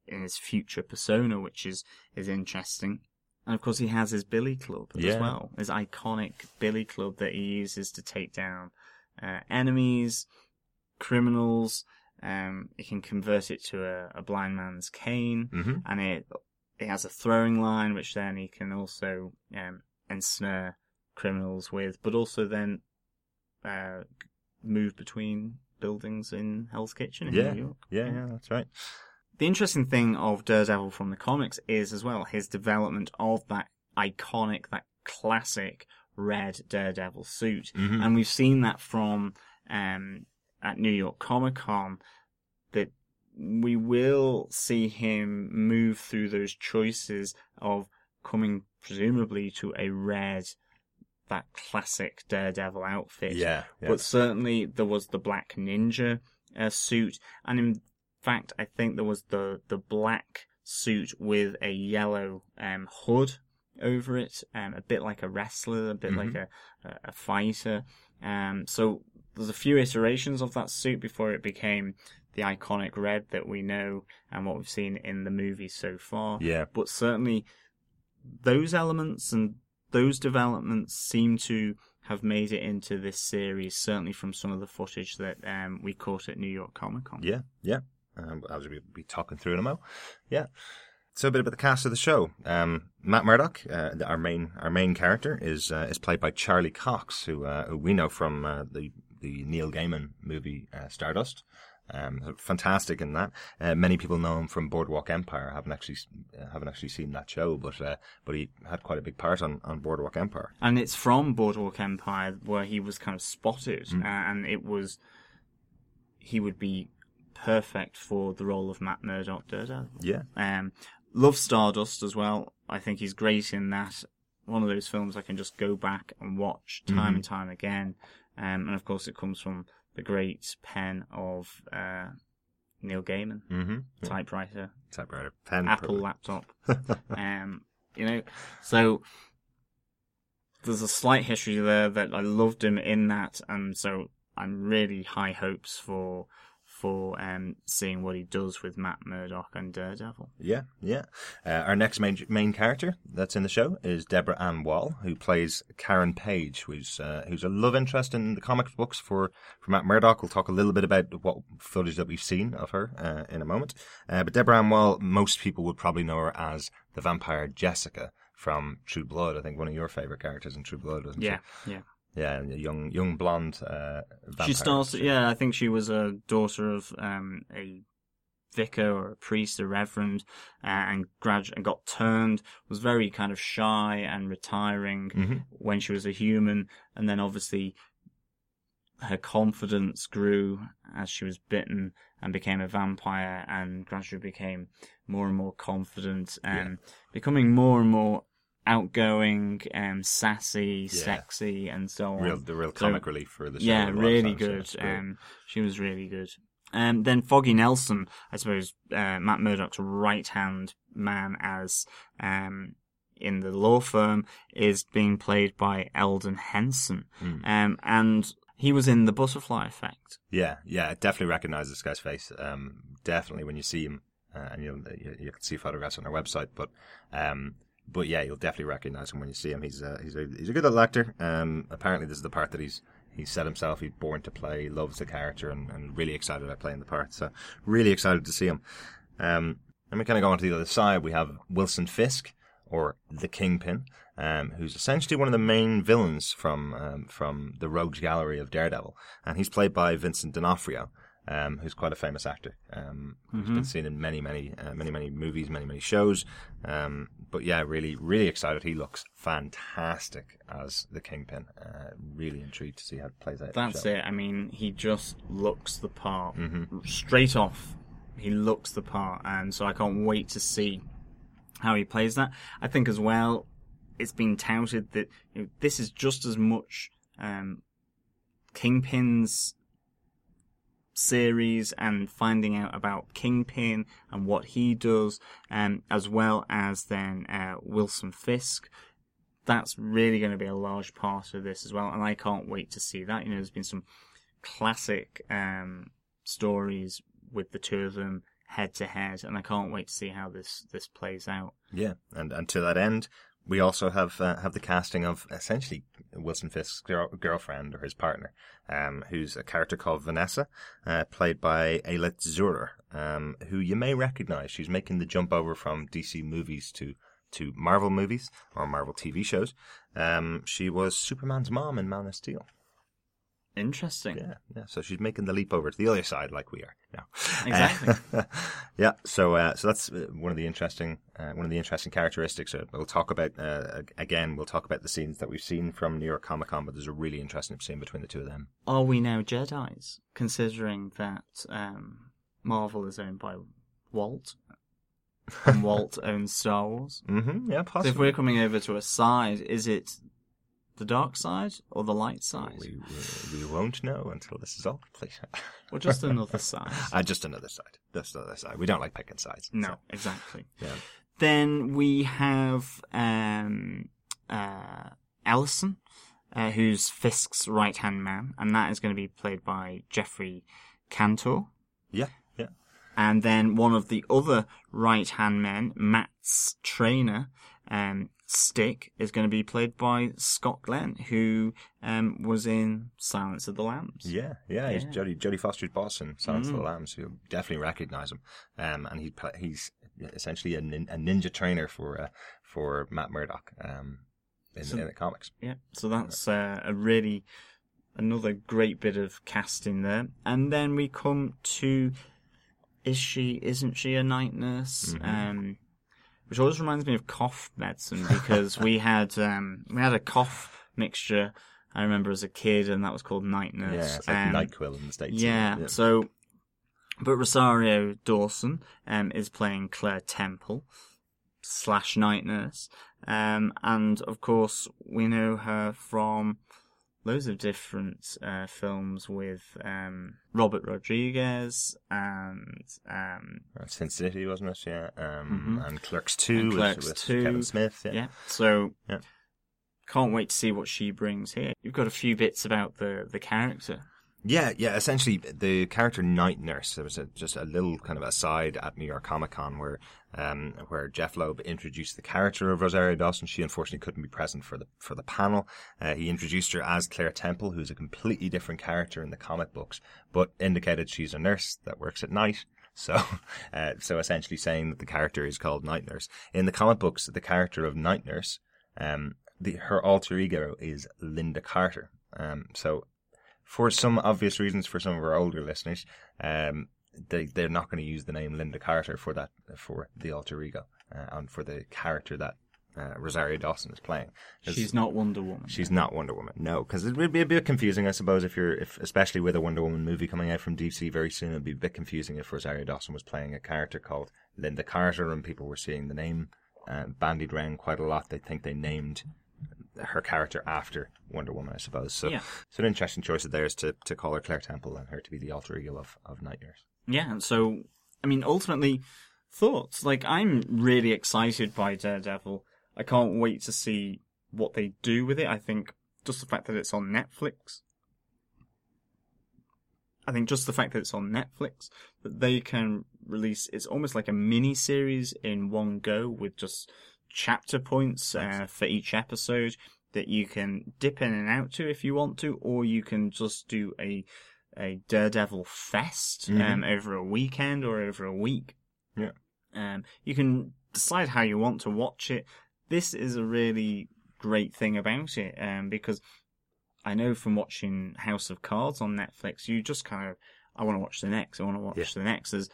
[SPEAKER 2] in his future persona, which is is interesting. And of course, he has his Billy Club
[SPEAKER 1] Yeah.
[SPEAKER 2] as well. His iconic Billy Club that he uses to take down uh, enemies, criminals. Um, he can convert it to a, a blind man's cane,
[SPEAKER 1] hmm
[SPEAKER 2] and it it has a throwing line, which then he can also um, ensnare criminals with, but also then uh, move between buildings in Hell's Kitchen in
[SPEAKER 1] Yeah.
[SPEAKER 2] New York.
[SPEAKER 1] Yeah, yeah, that's right.
[SPEAKER 2] The interesting thing of Daredevil from the comics is as well his development of that iconic, that classic red Daredevil suit.
[SPEAKER 1] Mhm.
[SPEAKER 2] And we've seen that from um, at New York Comic Con that we will see him move through those choices of coming presumably to a red, that classic Daredevil outfit.
[SPEAKER 1] Yeah, yeah.
[SPEAKER 2] But certainly there was the black ninja uh, suit, and in fact, I think there was the the black suit with a yellow um, hood over it, um, a bit like a wrestler, a bit like a a- a fighter. Um, so there's a few iterations of that suit before it became the iconic red that we know and what we've seen in the movie so far
[SPEAKER 1] yeah,
[SPEAKER 2] but certainly those elements and those developments seem to have made it into this series, certainly from some of the footage that um, we caught at New York Comic Con.
[SPEAKER 1] yeah, yeah. Um, as we be talking through in a mo. Yeah. So a bit about the cast of the show. Um, Matt Murdock, uh, our main our main character, is uh, is played by Charlie Cox, who, uh, who we know from uh, the the Neil Gaiman movie uh, Stardust. Um, fantastic in that. Uh, many people know him from Boardwalk Empire. I haven't actually uh, haven't actually seen that show, but uh, but he had quite a big part on, on Boardwalk Empire.
[SPEAKER 2] And it's from Boardwalk Empire where he was kind of spotted,
[SPEAKER 1] Mm.
[SPEAKER 2] uh, and it was he would be perfect for the role of Matt Murdock
[SPEAKER 1] Yeah,
[SPEAKER 2] Um, love Stardust as well. I think he's great in that. One of those films I can just go back and watch time
[SPEAKER 1] Mhm.
[SPEAKER 2] and time again. Um, and of course, it comes from the great pen of uh, Neil Gaiman,
[SPEAKER 1] mm-hmm.
[SPEAKER 2] typewriter,
[SPEAKER 1] Typewriter, pen,
[SPEAKER 2] Apple
[SPEAKER 1] probably.
[SPEAKER 2] laptop. um, you know, so there's a slight history there that I loved him in that, and so I'm really high hopes for for um, seeing what he does with Matt Murdock and Daredevil.
[SPEAKER 1] Yeah, yeah. Uh, our next main main character that's in the show is Deborah Ann Woll, who plays Karen Page, who's uh, who's a love interest in the comic books for, for Matt Murdock. We'll talk a little bit about what footage that we've seen of her uh, in a moment. Uh, but Deborah Ann Woll, most people would probably know her as the vampire Jessica from True Blood. I think one of your favorite characters in True Blood, wasn't she?
[SPEAKER 2] Yeah,
[SPEAKER 1] she?
[SPEAKER 2] yeah.
[SPEAKER 1] Yeah, a young young blonde. Uh, vampire.
[SPEAKER 2] She starts. Yeah, I think she was a daughter of um, a vicar or a priest, a reverend, uh, and grad and got turned. Was very kind of shy and retiring
[SPEAKER 1] Mhm.
[SPEAKER 2] when she was a human, and then obviously her confidence grew as she was bitten and became a vampire, and gradually became more and more confident and becoming more and more outgoing and sassy,
[SPEAKER 1] Yeah.
[SPEAKER 2] sexy, and so on.
[SPEAKER 1] Real, the real
[SPEAKER 2] So-
[SPEAKER 1] comic relief for the show.
[SPEAKER 2] Yeah, really good. Um, she was really good. Um, then Foggy Nelson, I suppose, uh, Matt Murdock's right hand man as um, in the law firm, is being played by Elden Henson.
[SPEAKER 1] Mm.
[SPEAKER 2] Um, and he was in The Butterfly Effect.
[SPEAKER 1] Yeah, yeah, I definitely recognize this guy's face. Um, definitely when you see him, uh, and you'll, you you can see photographs on our website. But, um, but yeah, you'll definitely recognize him when you see him. He's a, he's a, he's a good little actor. Um, apparently this is the part that he's he said himself he's born to play. Loves the character and, and really excited about playing the part. So really excited to see him. Um, and we kind of go on to the other side. We have Wilson Fisk or the Kingpin, um, who's essentially one of the main villains from um, from the Rogues Gallery of Daredevil, and he's played by Vincent D'Onofrio, um, who's quite a famous actor. Um, He's been seen in many, many, uh, many, many movies, many, many shows. Um, but yeah, really, really excited. He looks fantastic as the Kingpin. Uh, really intrigued to see how it plays out.
[SPEAKER 2] That's it. I mean, he just looks the part.
[SPEAKER 1] Mhm.
[SPEAKER 2] Straight off, he looks the part. And so I can't wait to see how he plays that. I think as well, it's been touted that you know, this is just as much um, Kingpin's series and finding out about Kingpin and what he does, um, as well as then uh, Wilson Fisk. That's really going to be a large part of this as well, and I can't wait to see that. You know, there's been some classic um, stories with the two of them head to head, and I can't wait to see how this this plays out.
[SPEAKER 1] Yeah, and, and to that end, we also have uh, have the casting of essentially Wilson Fisk's girl- girlfriend or his partner, um, who's a character called Vanessa, uh, played by Ayelet Zurer, um, who you may recognize. She's making the jump over from DC movies to to Marvel movies or Marvel TV shows. Um, she was Superman's mom in Man of Steel.
[SPEAKER 2] Interesting.
[SPEAKER 1] Yeah, yeah. So she's making the leap over to the other side, like we are now.
[SPEAKER 2] Exactly.
[SPEAKER 1] yeah. So, uh, so that's uh, one of the interesting, uh, one of the interesting characteristics. Uh, we'll talk about uh, again. We'll talk about the scenes that we've seen from New York Comic Con, but there's a really interesting scene between the two of them.
[SPEAKER 2] Are we now Jedi's, considering that um, Marvel is owned by Walt, and Walt owns Star Wars?
[SPEAKER 1] Mm-hmm. Yeah,
[SPEAKER 2] So
[SPEAKER 1] possibly.
[SPEAKER 2] if we're coming over to a side, is it the dark side or the light side,
[SPEAKER 1] we, we, we won't know until this is all complete.
[SPEAKER 2] or just another side?
[SPEAKER 1] uh, just another side. Just another side. We don't like picking sides.
[SPEAKER 2] No,
[SPEAKER 1] so,
[SPEAKER 2] exactly.
[SPEAKER 1] yeah.
[SPEAKER 2] Then we have um, uh, Ellison, uh, who's Fisk's right hand man, and that is going to be played by Geoffrey Cantor.
[SPEAKER 1] Yeah. Yeah.
[SPEAKER 2] And then one of the other right hand men, Matt's trainer, um, Stick, is going to be played by Scott Glenn, who um, was in Silence of the Lambs.
[SPEAKER 1] Yeah, yeah, he's
[SPEAKER 2] Yeah.
[SPEAKER 1] Jodie Jodie Foster's boss in Silence of the
[SPEAKER 2] Mm.
[SPEAKER 1] Lambs. You'll definitely recognise him. Um, and he he's essentially a, nin- a ninja trainer for uh, for Matt Murdock. Um, in,
[SPEAKER 2] So-
[SPEAKER 1] in the comics.
[SPEAKER 2] Yeah, so that's uh, a really another great bit of casting there. And then we come to is she isn't she a night nurse?
[SPEAKER 1] Mhm.
[SPEAKER 2] Um, which always reminds me of cough medicine because we had um, we had a cough mixture. I remember as a kid, and that was called night
[SPEAKER 1] Yeah,
[SPEAKER 2] nurse.
[SPEAKER 1] it's like Nyquil in the states.
[SPEAKER 2] yeah,
[SPEAKER 1] yeah.
[SPEAKER 2] So, but Rosario Dawson um, is playing Claire Temple slash night nurse, um, and of course we know her from loads of different uh, films with um, Robert Rodriguez and um,
[SPEAKER 1] Sin City, wasn't it? Yeah. Um,
[SPEAKER 2] Mhm.
[SPEAKER 1] And Clerks 2
[SPEAKER 2] And
[SPEAKER 1] with,
[SPEAKER 2] Clerks
[SPEAKER 1] with
[SPEAKER 2] 2.
[SPEAKER 1] Kevin Smith. Yeah.
[SPEAKER 2] yeah. So
[SPEAKER 1] Yeah.
[SPEAKER 2] can't wait to see what she brings here. You've got a few bits about the the character.
[SPEAKER 1] Yeah, yeah. Essentially, the character Night Nurse. There was a, just a little kind of aside at New York Comic Con where, um, where Jeph Loeb introduced the character of Rosario Dawson. She unfortunately couldn't be present for the for the panel. Uh, he introduced her as Claire Temple, who's a completely different character in the comic books, but indicated she's a nurse that works at night. So, uh, so essentially saying that the character is called Night Nurse. In the comic books, the character of Night Nurse, um, the, her alter ego is Linda Carter. Um, so for some obvious reasons for some of our older listeners, um, they they're not going to use the name Linda Carter for that for the alter ego uh, and for the character that uh, Rosario Dawson is playing.
[SPEAKER 2] She's not Wonder Woman.
[SPEAKER 1] she's not Wonder Woman, no, because it would be a bit confusing, I suppose, if you're if especially with a Wonder Woman movie coming out from DC very soon, it'd be a bit confusing if Rosario Dawson was playing a character called Linda Carter and people were seeing the name uh, bandied around quite a lot. They think they named her character after Wonder Woman, I suppose. So,
[SPEAKER 2] Yeah.
[SPEAKER 1] so an interesting choice of theirs to, to call her Claire Temple and her to be the alter ego of, of Night Nurse.
[SPEAKER 2] Yeah, so I mean, ultimately, thoughts. Like, I'm really excited by Daredevil. I can't wait to see what they do with it. I think just the fact that it's on Netflix. I think just the fact that it's on Netflix, that they can release, it's almost like a mini series in one go with just chapter points uh, for each episode that you can dip in and out to if you want to, or you can just do a a Daredevil fest um,
[SPEAKER 1] Mhm.
[SPEAKER 2] over a weekend or over a week.
[SPEAKER 1] Yeah.
[SPEAKER 2] Um, you can decide how you want to watch it. This is a really great thing about it um, because I know from watching House of Cards on Netflix, you just kind of, I want to watch the next, I want to watch
[SPEAKER 1] Yeah.
[SPEAKER 2] the next. There's,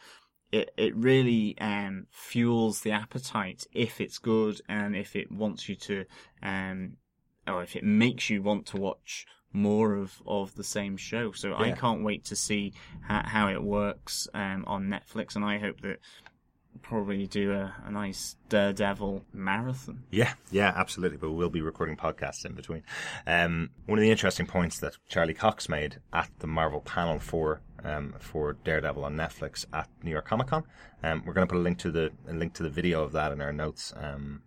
[SPEAKER 2] it, it really um, fuels the appetite if it's good and if it wants you to, um, or if it makes you want to watch more of, of the same show. So I can't wait to see how, how it works um, on Netflix, and I hope that probably do a, a nice Daredevil marathon.
[SPEAKER 1] Yeah, yeah, absolutely. But we'll be recording podcasts in between. Um, one of the interesting points that Charlie Cox made at the Marvel panel for um, for Daredevil on Netflix at New York Comic Con. Um, we're going to put a link to the link to the video of that in our notes um,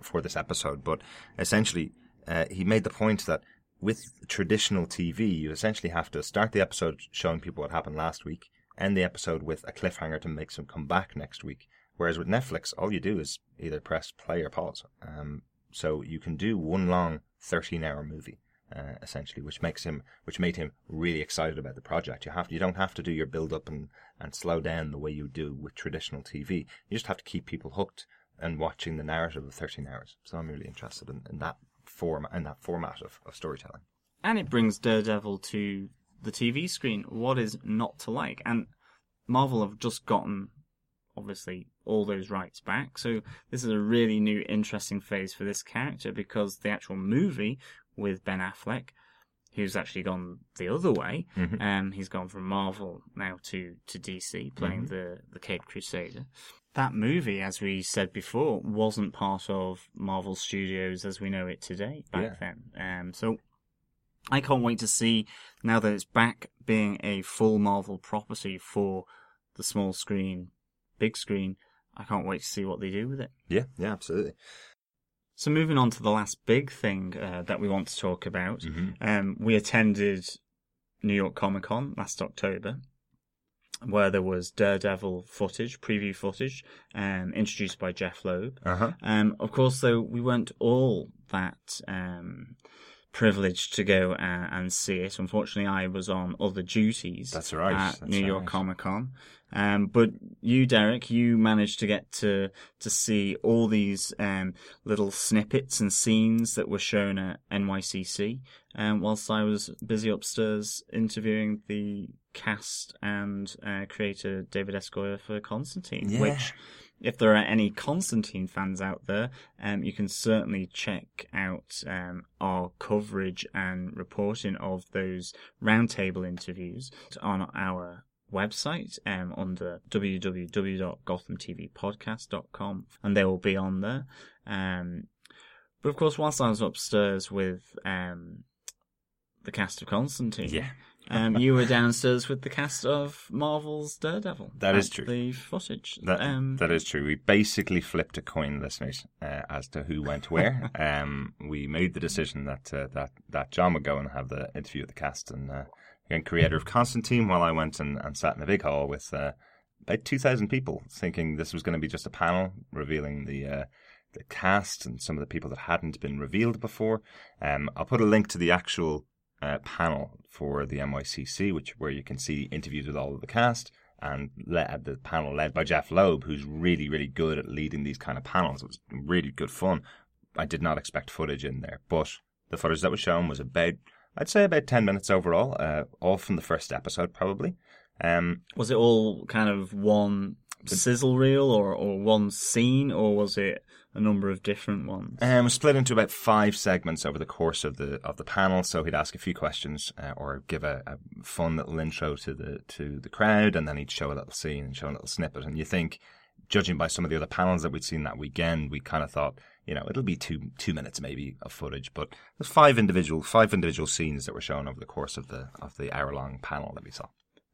[SPEAKER 1] for this episode. But essentially, uh, he made the point that with traditional TV, you essentially have to start the episode showing people what happened last week, end the episode with a cliffhanger to make them come back next week. Whereas with Netflix, all you do is either press play or pause. Um, So you can do one long 13 hour movie. Uh, essentially, which makes him, which made him really excited about the project. You have, you don't have to do your build up and, and slow down the way you do with traditional TV. You just have to keep people hooked and watching the narrative of 13 hours. So I'm really interested in, in that form, in that format of, of storytelling.
[SPEAKER 2] And it brings Daredevil to the TV screen. What is not to like? And Marvel have just gotten, obviously, all those rights back. So this is a really new, interesting phase for this character because the actual movie with Ben Affleck, who's actually gone the other way,
[SPEAKER 1] Mhm.
[SPEAKER 2] um, he's gone from Marvel now to, to DC, playing
[SPEAKER 1] Mm-hmm.
[SPEAKER 2] the, the Cape Crusader. That movie, as we said before, wasn't part of Marvel Studios as we know it today back then. Um, so I can't wait to see now that it's back being a full Marvel property for the small screen, big screen. I can't wait to see what they do with it.
[SPEAKER 1] Yeah, yeah, absolutely.
[SPEAKER 2] So moving on to the last big thing uh, that we want to talk about,
[SPEAKER 1] Mhm.
[SPEAKER 2] um, we attended New York Comic Con last October, where there was Daredevil footage, preview footage, um, introduced by Jeph Loeb.
[SPEAKER 1] Uh huh.
[SPEAKER 2] Um, of course, though, we weren't all that um, privileged to go uh, and see it. Unfortunately, I was on other duties
[SPEAKER 1] That's right,
[SPEAKER 2] at
[SPEAKER 1] that's
[SPEAKER 2] New York. Comic Con. Um, but you, Derek, you managed to get to to see all these um, little snippets and scenes that were shown at NYCC, um, whilst I was busy upstairs interviewing the cast and uh, creator David S. Goyer for Constantine,
[SPEAKER 1] Yeah.
[SPEAKER 2] which if there are any Constantine fans out there, um, you can certainly check out um, our coverage and reporting of those roundtable interviews on our website um, under www.gothamtvpodcast.com and they will be on there. Um, but of course, whilst I was upstairs with um, the cast of Constantine,
[SPEAKER 1] Yeah.
[SPEAKER 2] um, you were downstairs with the cast of Marvel's Daredevil.
[SPEAKER 1] That is true.
[SPEAKER 2] The footage.
[SPEAKER 1] That
[SPEAKER 2] um,
[SPEAKER 1] that is true. We basically flipped a coin, listeners, uh, as to who went where. um, we made the decision that uh, that that John would go and have the interview with the cast and uh, and creator of Constantine, while I went and, and sat in a big hall with uh, about two thousand people, thinking this was going to be just a panel revealing the. Uh, the cast and some of the people that hadn't been revealed before. Um, I'll put a link to the actual uh, panel for the NYCC, which where you can see interviews with all of the cast and led, the panel led by Jeph Loeb, who's really, really good at leading these kind of panels. It was really good fun. I did not expect footage in there, but the footage that was shown was about, I'd say, about ten minutes overall, uh, all from the first episode, probably. Um,
[SPEAKER 2] Was it all kind of one sizzle reel or, or one scene, or was it a number of different ones?
[SPEAKER 1] Um, it was split into about five segments over the course of the of the panel. So he'd ask a few questions uh, or give a, a fun little intro to the to the crowd, and then he'd show a little scene and show a little snippet. And you think, judging by some of the other panels that we'd seen that weekend, we kind of thought, you know, it'll be two two minutes maybe of footage. But there's five individual five individual scenes that were shown over the course of the of the hour long panel that we saw.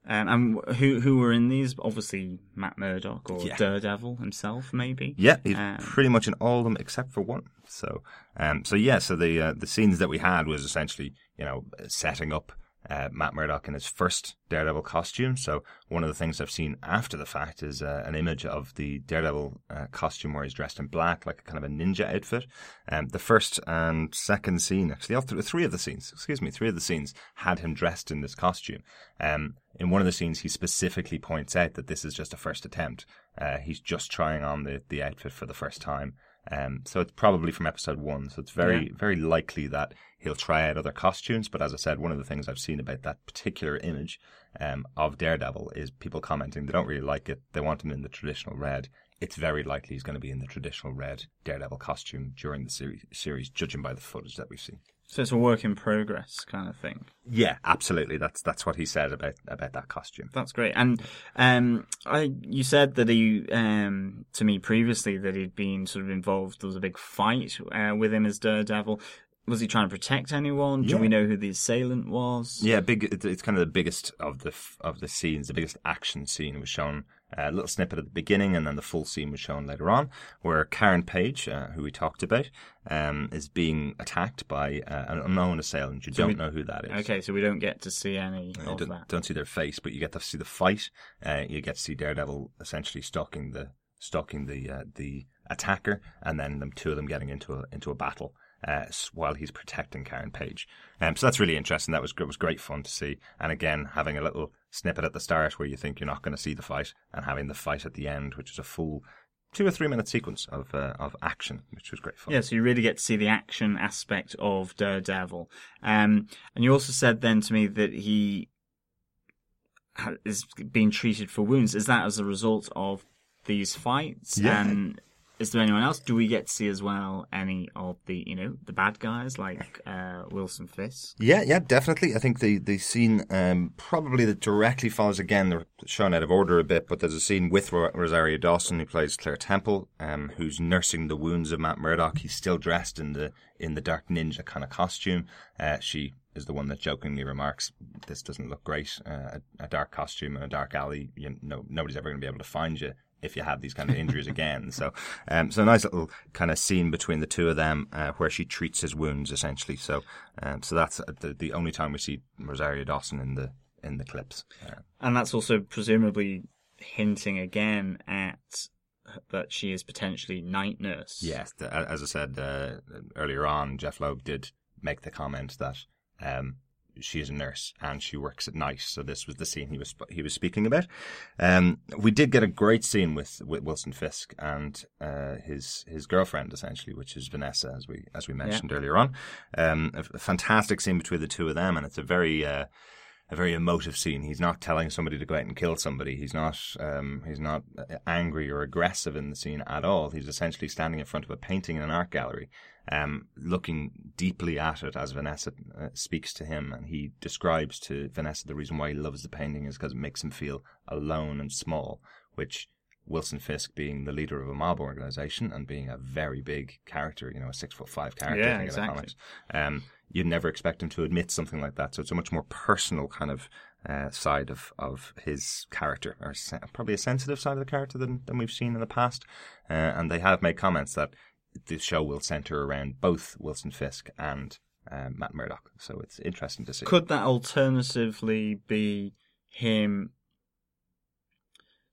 [SPEAKER 2] Um, and who who were in these? Obviously, Matt Murdock or
[SPEAKER 1] Yeah.
[SPEAKER 2] Daredevil himself, maybe.
[SPEAKER 1] Yeah, he's
[SPEAKER 2] Um,
[SPEAKER 1] pretty much in all of them except for one. So, um, so yeah, so the uh, the scenes that we had was essentially, you know, setting up uh, Matt Murdock in his first Daredevil costume. So one of the things I've seen after the fact is uh, an image of the Daredevil uh, costume where he's dressed in black, like a kind of a ninja outfit. Um, the first and second scene, actually, all th- three of the scenes, excuse me, three of the scenes had him dressed in this costume. Um, in one of the scenes, he specifically points out that this is just a first attempt. Uh, he's just trying on the, the outfit for the first time. Um, so it's probably from episode one. So it's very, very likely that he'll try out other costumes. But as I said, one of the things I've seen about that particular image um, of Daredevil is people commenting they don't really like it. They want him in the traditional red. It's very likely he's going to be in the traditional red Daredevil costume during the series, series judging by the footage that we've seen.
[SPEAKER 2] So it's a work in progress kind of thing.
[SPEAKER 1] Yeah, absolutely. That's that's what he said about about that costume.
[SPEAKER 2] That's great. And um, I, you said that he, um, to me previously, that he'd been sort of involved. There was a big fight uh, with him as Daredevil. Was he trying to protect anyone? Do
[SPEAKER 1] Yeah.
[SPEAKER 2] we know who the assailant was?
[SPEAKER 1] Yeah, big. It's kind of the biggest of the of the scenes. The biggest action scene was shown. A little snippet at the beginning, and then the full scene was shown later on, where Karen Page, uh, who we talked about, um, is being attacked by uh, an unknown assailant. You
[SPEAKER 2] So
[SPEAKER 1] don't
[SPEAKER 2] we-
[SPEAKER 1] know who that is.
[SPEAKER 2] Okay, so we don't get to see any
[SPEAKER 1] You
[SPEAKER 2] of
[SPEAKER 1] don't,
[SPEAKER 2] that.
[SPEAKER 1] don't see their face, but you get to see the fight. Uh, you get to see Daredevil essentially stalking the stalking the uh, the attacker, and then them two of them getting into a into a battle. Uh, while he's protecting Karen Page, um, so that's really interesting. That was was great fun to see, and again having a little snippet at the start where you think you're not going to see the fight, and having the fight at the end, which is a full two or three minute sequence of uh, of action, which was great fun.
[SPEAKER 2] Yeah, so you really get to see the action aspect of Daredevil. Um, and you also said then to me that he is being treated for wounds. Is that as a result of these fights?
[SPEAKER 1] Yeah.
[SPEAKER 2] And is there anyone else? Do we get to see as well any of the you know the bad guys like uh, Wilson Fisk?
[SPEAKER 1] Yeah, yeah, definitely. I think the the scene um, probably that directly follows again. They're shown out of order a bit, but there's a scene with Ro- Rosario Dawson who plays Claire Temple, um, who's nursing the wounds of Matt Murdock. He's still dressed in the in the dark ninja kind of costume. Uh, she is the one that jokingly remarks, "This doesn't look great. Uh, a, a dark costume in a dark alley. You know, nobody's ever going to be able to find you." If you have these kind of injuries again, so um, so a nice little kind of scene between the two of them uh, where she treats his wounds essentially. So um, so that's uh, the, the only time we see Rosario Dawson in the in the clips. Uh,
[SPEAKER 2] And that's also presumably hinting again at that she is potentially night nurse.
[SPEAKER 1] yes, the, as I said uh, earlier on, Jeph Loeb did make the comment that um, she is a nurse and she works at night. So this was the scene he was he was speaking about. Um, we did get a great scene with, with Wilson Fisk and uh, his his girlfriend essentially, which is Vanessa, as we as we mentioned earlier on. Um, a, a fantastic scene between the two of them, and it's a very uh, a very emotive scene. He's not telling somebody to go out and kill somebody. He's not um, he's not uh, angry or aggressive in the scene at all. He's essentially standing in front of a painting in an art gallery, um, looking deeply at it as Vanessa uh, speaks to him, and he describes to Vanessa the reason why he loves the painting is because it makes him feel alone and small, which. Wilson Fisk being the leader of a mob organization and being a very big character, you know, a six foot five character
[SPEAKER 2] Yeah,
[SPEAKER 1] I think, the
[SPEAKER 2] exactly.
[SPEAKER 1] comics, um, you'd never expect him to admit something like that. So it's a much more personal kind of uh, side of, of his character, or se- probably a sensitive side of the character than, than we've seen in the past. Uh, and they have made comments that the show will center around both Wilson Fisk and uh, Matt Murdock. So it's interesting to see.
[SPEAKER 2] Could that alternatively be him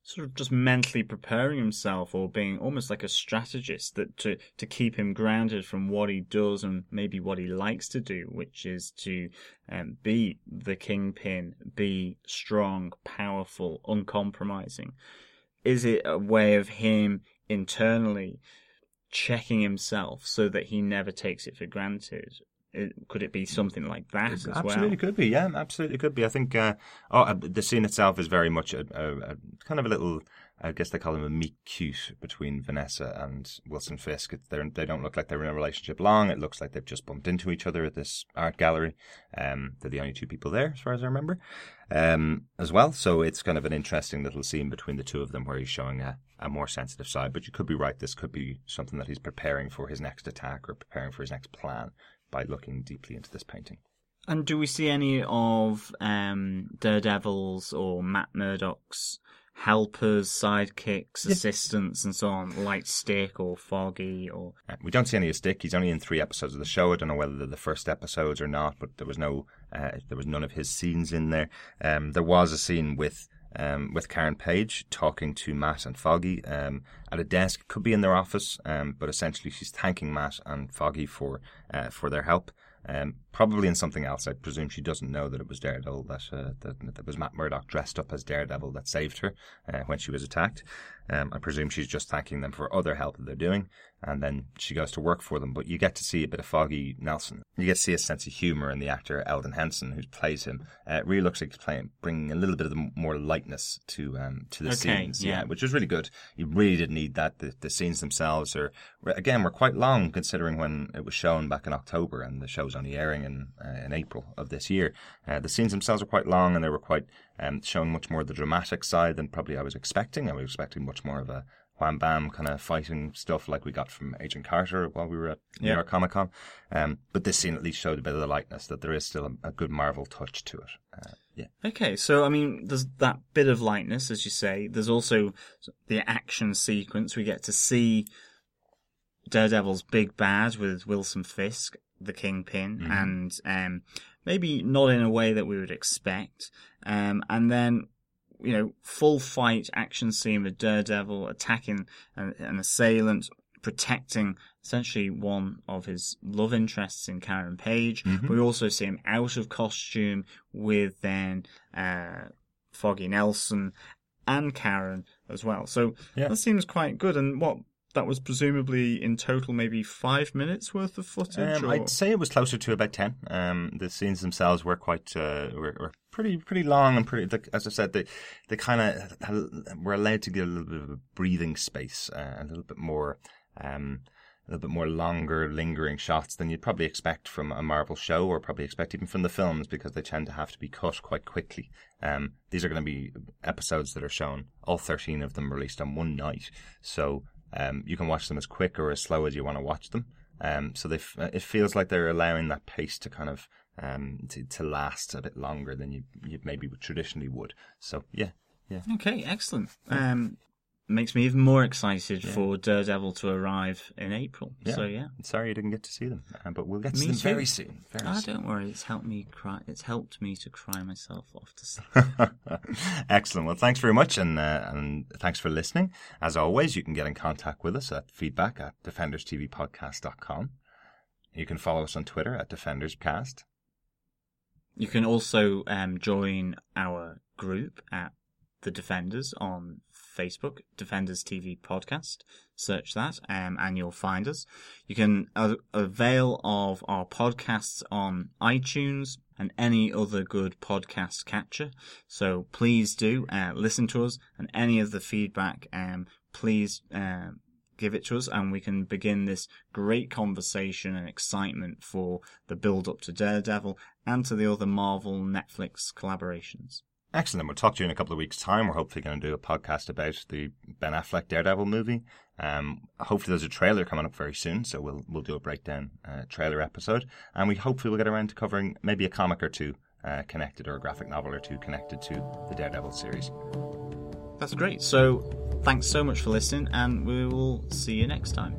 [SPEAKER 2] sort of just mentally preparing himself or being almost like a strategist that to to keep him grounded from what he does and maybe what he likes to do, which is to um, be the kingpin, be strong, powerful, uncompromising. Is it a way of him internally checking himself so that he never takes it for granted? It, could it be something like that as
[SPEAKER 1] absolutely
[SPEAKER 2] well?
[SPEAKER 1] Absolutely could be. Yeah, absolutely could be. I think uh, oh, uh, the scene itself is very much a, a, a kind of a little. I guess they call them a meet cute between Vanessa and Wilson Fisk. They're, they don't look like they're in a relationship long. It looks like they've just bumped into each other at this art gallery. Um, they're the only two people there, as far as I remember, um, as well. So it's kind of an interesting little scene between the two of them where he's showing a, a more sensitive side. But you could be right. This could be something that he's preparing for his next attack or preparing for his next plan by looking deeply into this painting.
[SPEAKER 2] And do we see any of um, Daredevil's or Matt Murdock's helpers, sidekicks, assistants, and so on, like Stick or Foggy or
[SPEAKER 1] Uh, We don't see any of Stick. He's only in three episodes of the show. I don't know whether they're the first episodes or not, but there was no, uh, there was none of his scenes in there. Um, there was a scene with. Um, with Karen Page talking to Matt and Foggy um, at a desk, could be in their office, um, but essentially she's thanking Matt and Foggy for uh, for their help. Probably in something else. I presume she doesn't know that it was Daredevil that uh, that, that was Matt Murdock dressed up as Daredevil that saved her uh, when she was attacked. Um, I presume she's just thanking them for other help that they're doing, and then she goes to work for them. But you get to see a bit of Foggy Nelson. You get to see a sense of humor in the actor Elden Henson, who plays him. Uh, it really looks like he's playing, bringing a little bit of the more lightness to um, to the
[SPEAKER 2] Okay,
[SPEAKER 1] scenes.
[SPEAKER 2] yeah.
[SPEAKER 1] which is really good. You really didn't need that. The, the scenes themselves are again were quite long considering when it was shown back in October, and the show's only airing in uh, in April of this year. Uh, the scenes themselves are quite long, and they were quite um, showing much more of the dramatic side than probably I was expecting. I was expecting much more of a wham bam kind of fighting stuff like we got from Agent Carter while we were at New
[SPEAKER 2] Yeah.
[SPEAKER 1] York Comic Con. Um, but this scene at least showed a bit of the lightness that there is still a, a good Marvel touch to it. Uh, yeah.
[SPEAKER 2] Okay, so I mean, there's that bit of lightness, as you say. There's also the action sequence. We get to see Daredevil's big bad with Wilson Fisk, the Kingpin,
[SPEAKER 1] Mhm.
[SPEAKER 2] and um, maybe not in a way that we would expect. Um, and then you know, full fight action scene with Daredevil attacking an, an assailant, protecting essentially one of his love interests in Karen Page.
[SPEAKER 1] Mm-hmm.
[SPEAKER 2] We also see him out of costume with then uh, Foggy Nelson and Karen as well. So
[SPEAKER 1] Yeah.
[SPEAKER 2] that seems quite good. And what that was presumably in total maybe five minutes worth of footage.
[SPEAKER 1] Um. I'd say it was closer to about ten. Um, the scenes themselves were quite uh, were, were pretty pretty long and pretty. Like, as I said, they they kind of were allowed to get a little bit of a breathing space, uh, a little bit more. Um, a little bit more longer, lingering shots than you'd probably expect from a Marvel show, or probably expect even from the films, because they tend to have to be cut quite quickly. Um, these are going to be episodes that are shown, all thirteen of them released on one night, so um, you can watch them as quick or as slow as you want to watch them. Um, so they f- it feels like they're allowing that pace to kind of um, to, to last a bit longer than you you maybe traditionally would. So yeah, yeah.
[SPEAKER 2] Okay, excellent. Um, makes me even more excited for Daredevil to arrive in April.
[SPEAKER 1] Yeah.
[SPEAKER 2] So yeah.
[SPEAKER 1] Sorry you didn't get to see them, uh, but we'll get to
[SPEAKER 2] Me
[SPEAKER 1] them
[SPEAKER 2] too.
[SPEAKER 1] very soon. Very
[SPEAKER 2] Ah,
[SPEAKER 1] soon.
[SPEAKER 2] don't worry. It's helped me cry. It's helped me to cry myself off to sleep.
[SPEAKER 1] Excellent. Well, thanks very much, and uh, and thanks for listening. As always, you can get in contact with us at feedback at defenderstvpodcast.com. You can follow us on Twitter at defenderscast.
[SPEAKER 2] you can also um, join our group at the Defenders on Facebook, Defenders TV Podcast. Search that, um, and you'll find us. You can a- avail of our podcasts on iTunes and any other good podcast catcher. So please do uh, listen to us, and any of the feedback, um, please. Um, give it to us and we can begin this great conversation and excitement for the build up to Daredevil and to the other Marvel Netflix collaborations.
[SPEAKER 1] Excellent. We'll talk to you in a couple of weeks' time. We're hopefully going to do a podcast about the Ben Affleck Daredevil movie. Um, hopefully, there's a trailer coming up very soon, so we'll we'll do a breakdown uh, trailer episode, and we hopefully will get around to covering maybe a comic or two uh, connected, or a graphic novel or two connected to the Daredevil series.
[SPEAKER 2] That's great. So thanks so much for listening and we will see you next time.